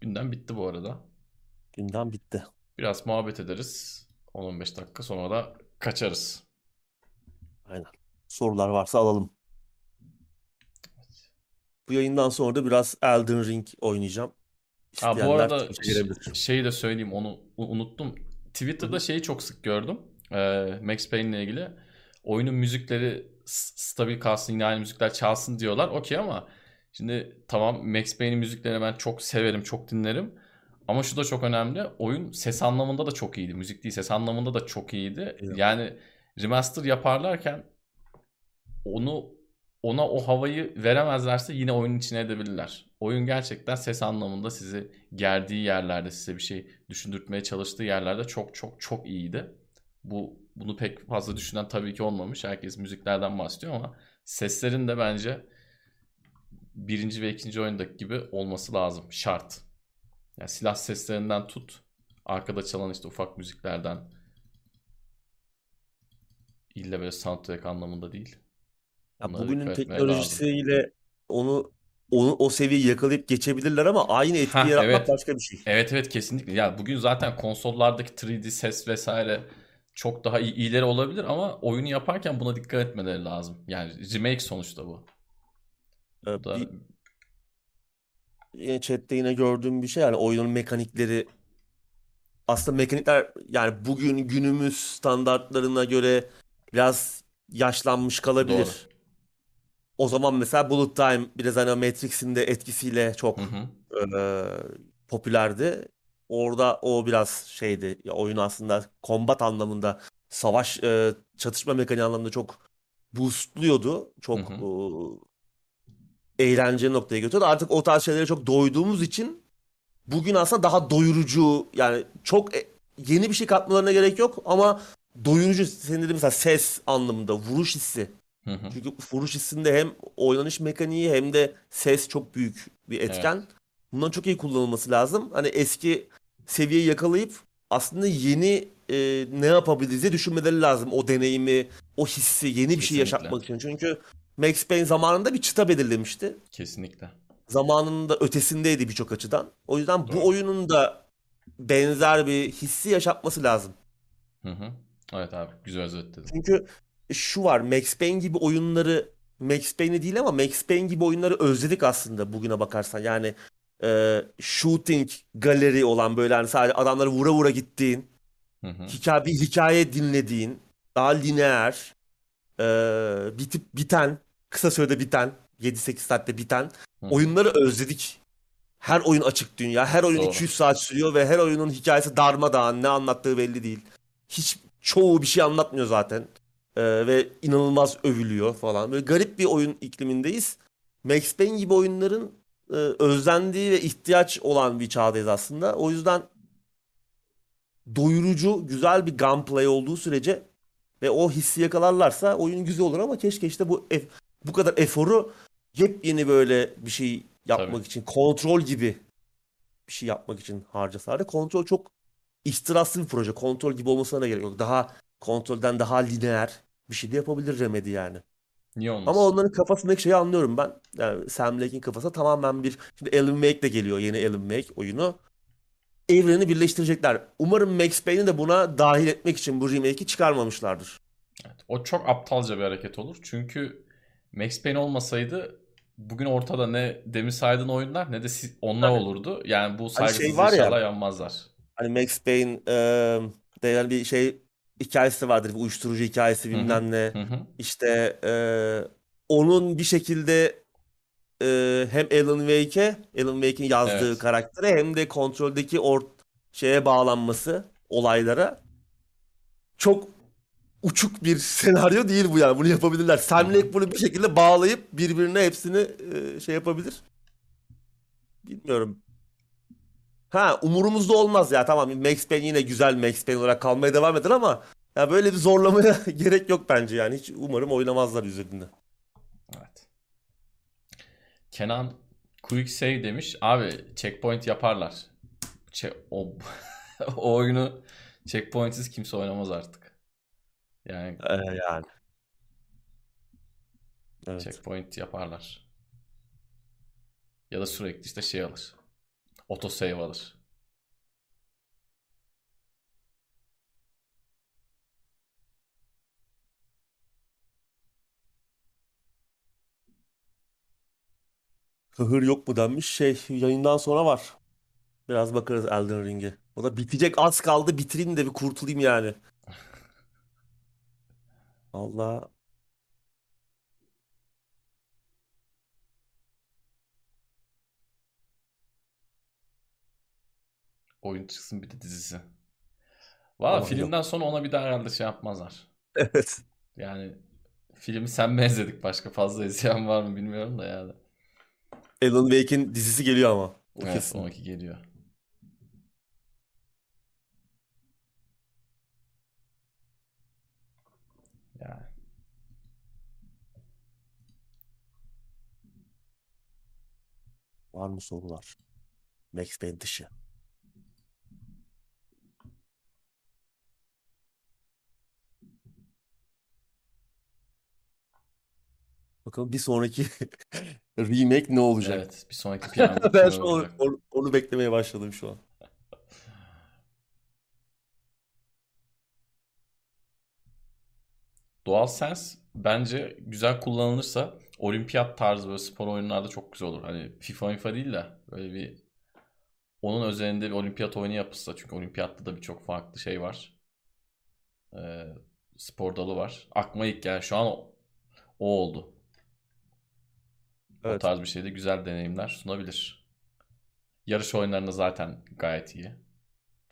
Gündem bitti bu arada. Gündem bitti. Biraz muhabbet ederiz. 10-15 dakika sonra da kaçarız. Aynen. Sorular varsa alalım. Bu yayından sonra da biraz Elden Ring oynayacağım. Ha, bu arada şeyi de söyleyeyim onu unuttum. Twitter'da şeyi çok sık gördüm. Ee, Max Payne ile ilgili. Oyunun müzikleri stabil kalsın yine aynı müzikler çalsın diyorlar. Okey ama şimdi tamam Max Payne'in müziklerini ben çok severim, çok dinlerim. Ama şu da çok önemli. Oyun ses anlamında da çok iyiydi. Müzik değil ses anlamında da çok iyiydi. Evet. Yani remaster yaparlarken onu ona o havayı veremezlerse yine oyunun içine edebilirler. Oyun gerçekten ses anlamında sizi gerdiği yerlerde size bir şey düşündürtmeye çalıştığı yerlerde çok çok çok iyiydi. Bu bunu pek fazla düşünen tabii ki olmamış. Herkes müziklerden bahsediyor ama seslerin de bence birinci ve ikinci oyundaki gibi olması lazım. Şart. Yani silah seslerinden tut. Arkada çalan işte ufak müziklerden. İlle böyle soundtrack anlamında değil. Ya bugünün teknolojisiyle onu onu o seviyeyi yakalayıp geçebilirler ama aynı etkiyi Heh, yaratmak evet. başka bir şey. Evet evet kesinlikle. Ya bugün zaten konsollardaki 3D ses vesaire çok daha iyi, iyileri olabilir ama oyunu yaparken buna dikkat etmeleri lazım. Yani remake sonuçta bu. Ee, Bu da bir yine chatte yine gördüğüm bir şey yani oyunun mekanikleri aslında mekanikler yani bugün günümüz standartlarına göre biraz yaşlanmış kalabilir. doğru. O zaman mesela Bullet Time biraz hani Matrix'in de etkisiyle çok Hı hı. e, popülerdi. Orada o biraz şeydi. Ya oyun aslında combat anlamında savaş e, çatışma mekaniği anlamında çok boostluyordu. Çok Hı hı. E, eğlenceli noktaya götürdü. Artık o tarz şeylere çok doyduğumuz için bugün aslında daha doyurucu yani çok e- yeni bir şey katmalarına gerek yok ama doyurucu senin dediğin mesela ses anlamında vuruş hissi. Hı hı. Çünkü vuruş hissinde hem oynanış mekaniği hem de ses çok büyük bir etken. Evet. Bunların çok iyi kullanılması lazım. Hani eski seviyeyi yakalayıp aslında yeni e, ne yapabiliriz diye düşünmeleri lazım. O deneyimi, o hissi, yeni bir şey Kesinlikle. yaşatmak için. Çünkü Max Payne zamanında bir çıta belirlemişti. Kesinlikle. Zamanının da ötesindeydi birçok açıdan. O yüzden Doğru. bu oyunun da benzer bir hissi yaşatması lazım. Hı hı. Evet abi güzel özetledin. Çünkü şu var Max Payne gibi oyunları Max Payne'i değil ama Max Payne gibi oyunları özledik aslında bugüne bakarsan. Yani e, shooting galeri olan böyle hani sadece adamları vura vura gittiğin, Hı hı. hikaye, bir hikaye dinlediğin, daha lineer, e, bitip biten, kısa sürede biten, 7-8 saatte biten Hı. oyunları özledik. Her oyun açık dünya, her oyun Doğru. 200 saat sürüyor ve her oyunun hikayesi darmadağın, ne anlattığı belli değil. Hiç çoğu bir şey anlatmıyor zaten. Ee, ve inanılmaz övülüyor falan. Böyle garip bir oyun iklimindeyiz. Max Payne gibi oyunların e, özlendiği ve ihtiyaç olan bir çağdayız aslında. O yüzden doyurucu, güzel bir gunplay olduğu sürece ve o hissi yakalarlarsa oyun güzel olur ama keşke işte bu ef- bu kadar eforu yepyeni böyle bir şey yapmak Tabii. için, kontrol gibi bir şey yapmak için harcasalar. Kontrol çok ihtiraslı bir proje. Kontrol gibi olmasına da gerek yok. Daha kontrolden daha lineer bir şey de yapabilir Remedy yani. Niye olmasın? Ama onların kafasındaki şeyi anlıyorum ben. Yani Sam Lake'in kafası tamamen bir... Şimdi Alan Wake de geliyor. Yeni Alan Wake oyunu. Evreni birleştirecekler. Umarım Max Payne'i de buna dahil etmek için bu remake'i çıkarmamışlardır. Evet, o çok aptalca bir hareket olur. Çünkü Max Payne olmasaydı bugün ortada ne Demis Aydın oyunlar ne de siz- onlar Tabii. olurdu. Yani bu Hani saygısız şey var ya- inşallah yanmazlar. Hani Max Payne e, de bir şey hikayesi vardır. Bir uyuşturucu hikayesi bilmem ne. Hı hı. İşte e, onun bir şekilde e, hem Alan Wake'e, Alan Wake'in yazdığı Evet. karaktere hem de kontroldeki or şeye bağlanması, olaylara çok uçuk bir senaryo değil bu yani. Bunu yapabilirler. Sam. Lake bunu bir şekilde bağlayıp birbirine hepsini e, şey yapabilir. Bilmiyorum. Ha umurumuzda olmaz ya tamam Max Payne yine güzel Max Payne olarak kalmaya devam eder ama ya böyle bir zorlamaya gerek yok bence yani. Hiç umarım oynamazlar üzerinde. Kenan Quick Save demiş. Abi checkpoint yaparlar. Çe- o, o oyunu checkpointsiz kimse oynamaz artık. Yani Ee, yani. Evet. checkpoint yaparlar. Ya da sürekli işte şey alır. Autosave alır. Hıhır yok mu denmiş. Şey yayından sonra var. Biraz bakarız Elden Ring'e. O da bitecek az kaldı bitireyim de bir kurtulayım yani. Allah. Oyun çıksın bir de dizisi. Valla filmden sonra ona bir daha herhalde şey yapmazlar. Evet. Yani filmi sen benzedik. Başka fazla izleyen var mı bilmiyorum da yani. Alan Wake'in dizisi geliyor ama. O Evet kesin. 12 geliyor. Yani. Var mı sorular? Max Payne dışı. Bakalım bir sonraki remake ne olacak? Evet bir sonraki planda Ben şu an onu, onu beklemeye başladım şu an. DualSense bence güzel kullanılırsa olimpiyat tarzı böyle spor oyunlarda çok güzel olur. Hani FIFA FIFA değil de böyle bir onun üzerinde bir olimpiyat oyunu yapılsa çünkü olimpiyatta da birçok farklı şey var. Ee, spor dalı var. Aklıma ilk gelen şu an o, o oldu. O Evet. tarz bir şeyde güzel deneyimler sunabilir. Yarış oyunlarında zaten gayet iyi.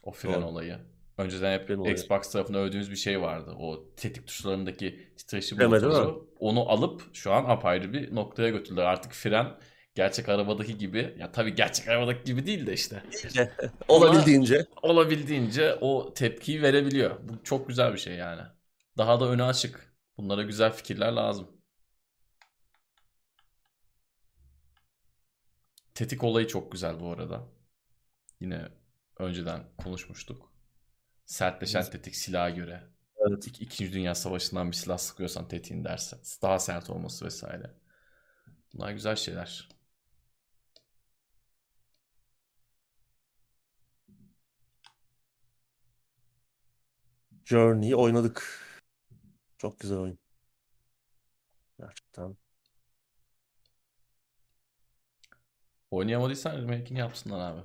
O fren Doğru. olayı. Önceden hep olayı. Xbox tarafında övdüğümüz bir şey vardı. O tetik tuşlarındaki titreşim motoru. Onu alıp şu an apayrı bir noktaya götürdüler. Artık fren gerçek arabadaki gibi. Ya tabii gerçek arabadaki gibi değil de işte. Olabildiğince. Olabildiğince o tepkiyi verebiliyor. Bu çok güzel bir şey yani. Daha da öne açık. Bunlara güzel fikirler lazım. Tetik olayı çok güzel bu arada. Yine önceden konuşmuştuk. Sertleşen tetik silaha göre. Evet. İk- İkinci Dünya Savaşı'ndan bir silah sıkıyorsan tetiğin derse. Daha sert olması vesaire. Bunlar güzel şeyler. Journey'i oynadık. Çok güzel oyun. Gerçekten. Oynayamadıysan remake'ini yapsınlar abi.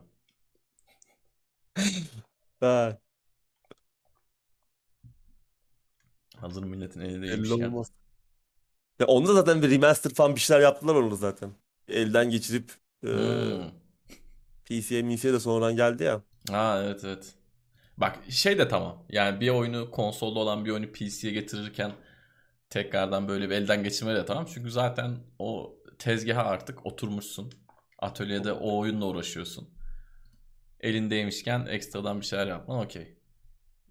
Ha, Hazır milletin belli elindeymişken. olmaz. Ya onda zaten bir remaster falan bir şeyler yaptılar onu zaten. Elden geçirip e, Hmm. PC'ye MC'ye de sonradan geldi ya. Ha evet evet. Bak şey de tamam. Yani bir oyunu konsolda olan bir oyunu PC'ye getirirken tekrardan böyle bir elden geçirme de tamam. Çünkü zaten o tezgaha artık oturmuşsun. Atölyede o oyunla uğraşıyorsun. Elindeymişken ekstradan bir şeyler yapman okey.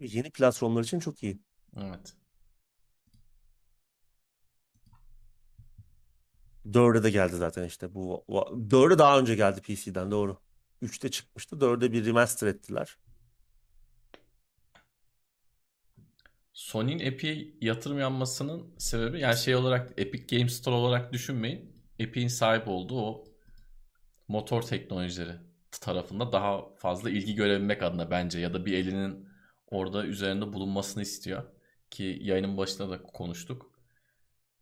Yeni platformlar için çok iyi. Evet. 4'e de geldi zaten işte bu. 4'e daha önce geldi PC'den doğru. 3'te çıkmıştı. 4'e bir remaster ettiler. Sony'nin Epic'e yatırım yapmasının sebebi yani şey olarak Epic Games Store olarak düşünmeyin. Epic'in sahip olduğu o motor teknolojileri tarafında daha fazla ilgi görebilmek adına bence ya da bir elinin orada üzerinde bulunmasını istiyor. Ki yayının başında da konuştuk.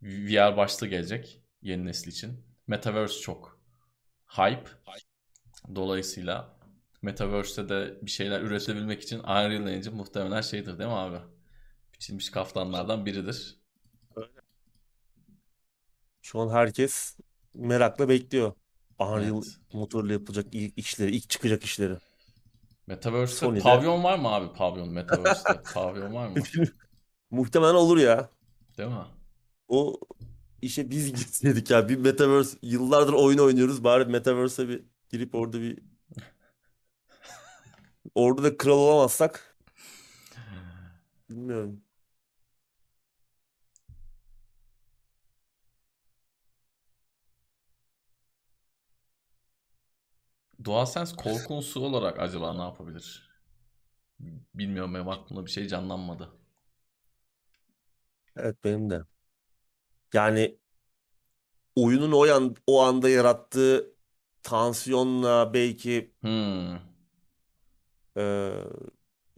VR başta gelecek yeni nesil için. Metaverse çok hype. Dolayısıyla Metaverse'te de bir şeyler üretebilmek için Unreal Engine muhtemelen şeydir değil mi abi? Biçilmiş kaftanlardan biridir. Şu an herkes merakla bekliyor. Unreal Evet. motorla yapılacak ilk işleri, ilk çıkacak işleri. Metaverse'te Sony'de- pavyon var mı abi? Pavyon Metaverse'te pavyon var mı? Muhtemelen olur ya. Değil mi? O işe biz gitseydik ya. Bir Metaverse yıllardır oyun oynuyoruz. Bari Metaverse'e bir girip orada bir orada da kral olamazsak bilmiyorum. DualSense korku unsuru olarak acaba ne yapabilir? Bilmiyorum benim aklımda bir şey canlanmadı. Evet benim de. Yani oyunun o an, o anda yarattığı tansiyonla belki Hmm, e,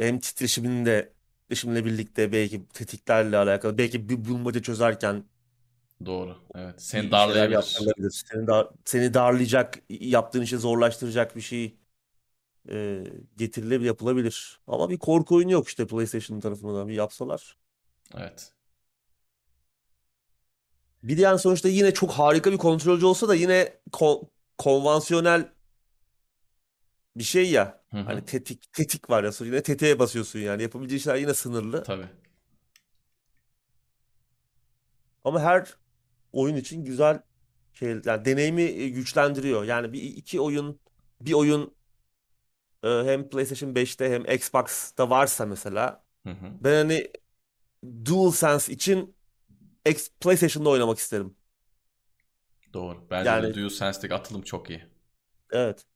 hem titreşimin de titreşimle birlikte belki tetiklerle alakalı belki bir bulmaca çözerken doğru. Evet. Seni darlayabilir. Seni, dar- seni darlayacak, yaptığın işi zorlaştıracak bir şey e, getirilebilir, yapılabilir. Ama bir korku oyunu yok işte PlayStation tarafından bir yapsalar. Evet. Bir de yani sonuçta yine çok harika bir kontrolcü olsa da yine kon- konvansiyonel bir şey ya. Hı hı. Hani tetik tetik var ya sonra yine tetiğe basıyorsun yani. Yapabileceği şeyler yine sınırlı. Tabii. Ama her oyun için güzel şey yani deneyimi e, güçlendiriyor. Yani bir iki oyun bir oyun e, hem PlayStation 5'te hem Xbox'ta varsa mesela Hı hı. ben hani DualSense için X- PlayStation'da oynamak isterim. Doğru. Bence Yani de DualSense'deki atılım çok iyi. evet.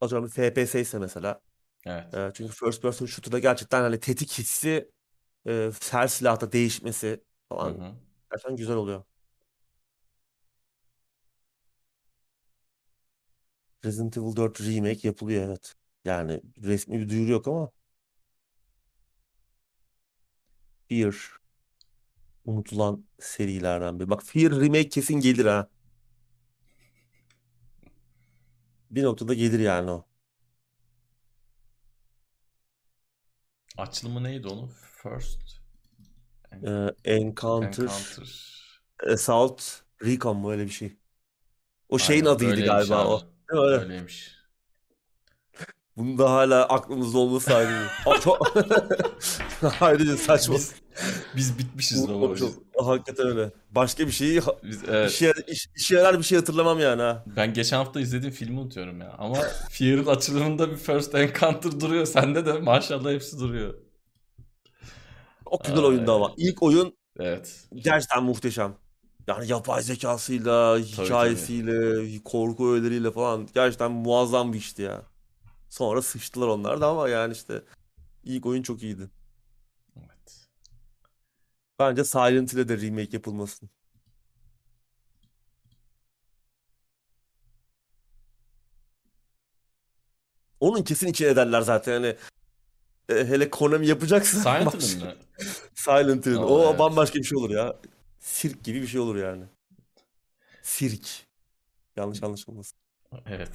Atıyorum FPS ise mesela. Evet. E, çünkü first person shooter'da gerçekten hani tetik hissi e, her silahta değişmesi Hı falan hı. güzel oluyor. Resident Evil 4 remake yapılıyor evet. Yani resmi bir duyuru yok ama Fear unutulan serilerden biri. Bak Fear remake kesin gelir ha. Bir noktada gelir yani o. Açılımı neydi onun? First Ee, Encounter, Encounter. Assault, Recon mu öyle bir şey. O şeyin Aynen adıydı öyleymiş galiba abi. o. Değil mi öyle? Öyleymiş. Bunun da hala aklımızda olması ayrı. Aa, çok ayrıca saçma. Biz biz bitmişiz baba. Biz, Çok, hakikaten öyle. Başka bir şeyi biz- evet. işe, iş, işe yarar bir şey hatırlamam yani ha. Ben geçen hafta izlediğim filmi unutuyorum ya. Ama Fear'ın açılımında bir First Encounter duruyor. Sende de maşallah hepsi duruyor. Çok güzel oyundu ama. İlk oyun Evet. gerçekten muhteşem. Yani yapay zekasıyla, hikayesiyle, korku öğeleriyle falan gerçekten muazzam bir işti ya. Sonra sıçtılar onlar da ama yani işte ilk oyun çok iyiydi. Evet. Bence Silent Hill'e de remake yapılmasın. Onun kesin içine ederler zaten. Yani e, hele Konami yapacaksa Silent baş- Hill mi? Silent Hill. Aa, O evet. bambaşka bir şey olur ya. Sirk gibi bir şey olur yani. Sirk. Yanlış anlaşılmasın. Evet.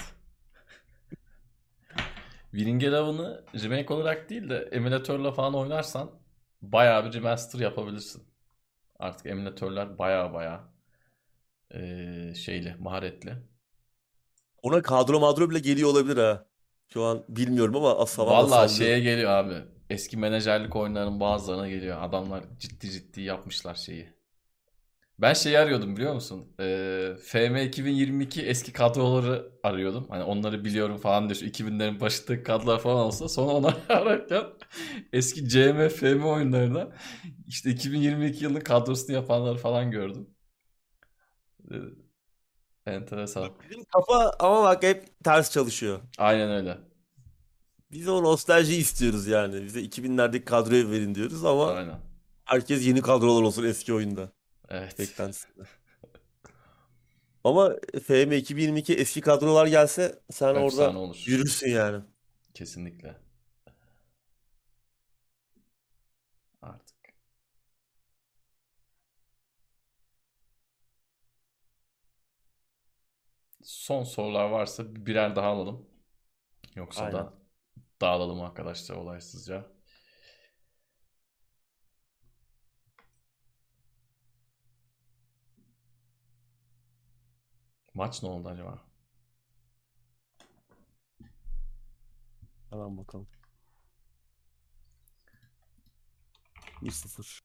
Winning Eleven'ı remake olarak değil de emülatörle falan oynarsan bayağı bir remaster yapabilirsin. Artık emülatörler bayağı bayağı eee, şeyli, maharetli. Ona kadro madro bile geliyor olabilir ha. Şu an bilmiyorum ama as havada Vallahi sallıyorum. şeye geliyor abi. Eski menajerlik oyunlarının bazılarına geliyor. Adamlar ciddi ciddi yapmışlar şeyi. Ben şeyi arıyordum biliyor musun? Ee, FM 2022 eski kadroları arıyordum. Hani onları biliyorum falan diye şu 2000'lerin başındaki kadrolar falan olsa sonra onları ararken eski CM, FM oyunlarına işte 2022 yılının kadrosunu yapanları falan gördüm. Enteresan. Bizim kafa ama bak hep ters çalışıyor. Aynen öyle. Biz o nostaljiyi istiyoruz yani. Bize 2000'lerdeki kadroyu verin diyoruz ama Aynen. herkes yeni kadrolar olsun eski oyunda. Evet. Beklentisinde. Ama FM 2022 eski kadrolar gelse sen orada Efsane olur. yürürsün yani. Kesinlikle. Artık. Son sorular varsa birer daha alalım. Yoksa Aynen. da dağılalım arkadaşlar olaysızca. Maç ne oldu acaba? Tamam bakalım. 1-0.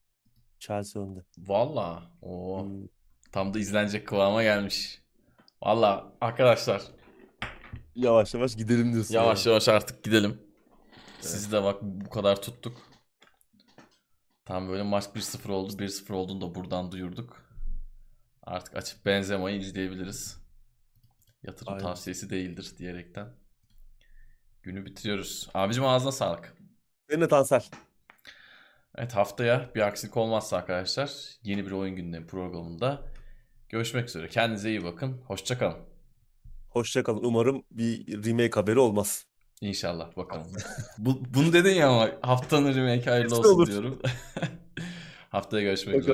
Chelsea önde. Valla. O Hmm. tam da izlenecek kıvama gelmiş. Valla arkadaşlar Yavaş yavaş gidelim diyorsun Yavaş yani. yavaş artık gidelim. Sizi de bak bu kadar tuttuk. Tam böyle maç 1-0 oldu. 1-0 olduğunu da buradan duyurduk. Artık açıp Benzema'yı izleyebiliriz. Yatırım Aynen. tavsiyesi değildir diyerekten. Günü bitiriyoruz. Abicim ağzına sağlık. Senin de Tansel. Evet haftaya bir aksilik olmazsa arkadaşlar yeni bir oyun gündemi programında görüşmek üzere. Kendinize iyi bakın. Hoşçakalın. Hoşça kalın. Umarım bir remake haberi olmaz. İnşallah bakalım. Bu, bunu dedin ya ama haftanın remake hayırlı olsun olur. diyorum. Haftaya görüşmek üzere.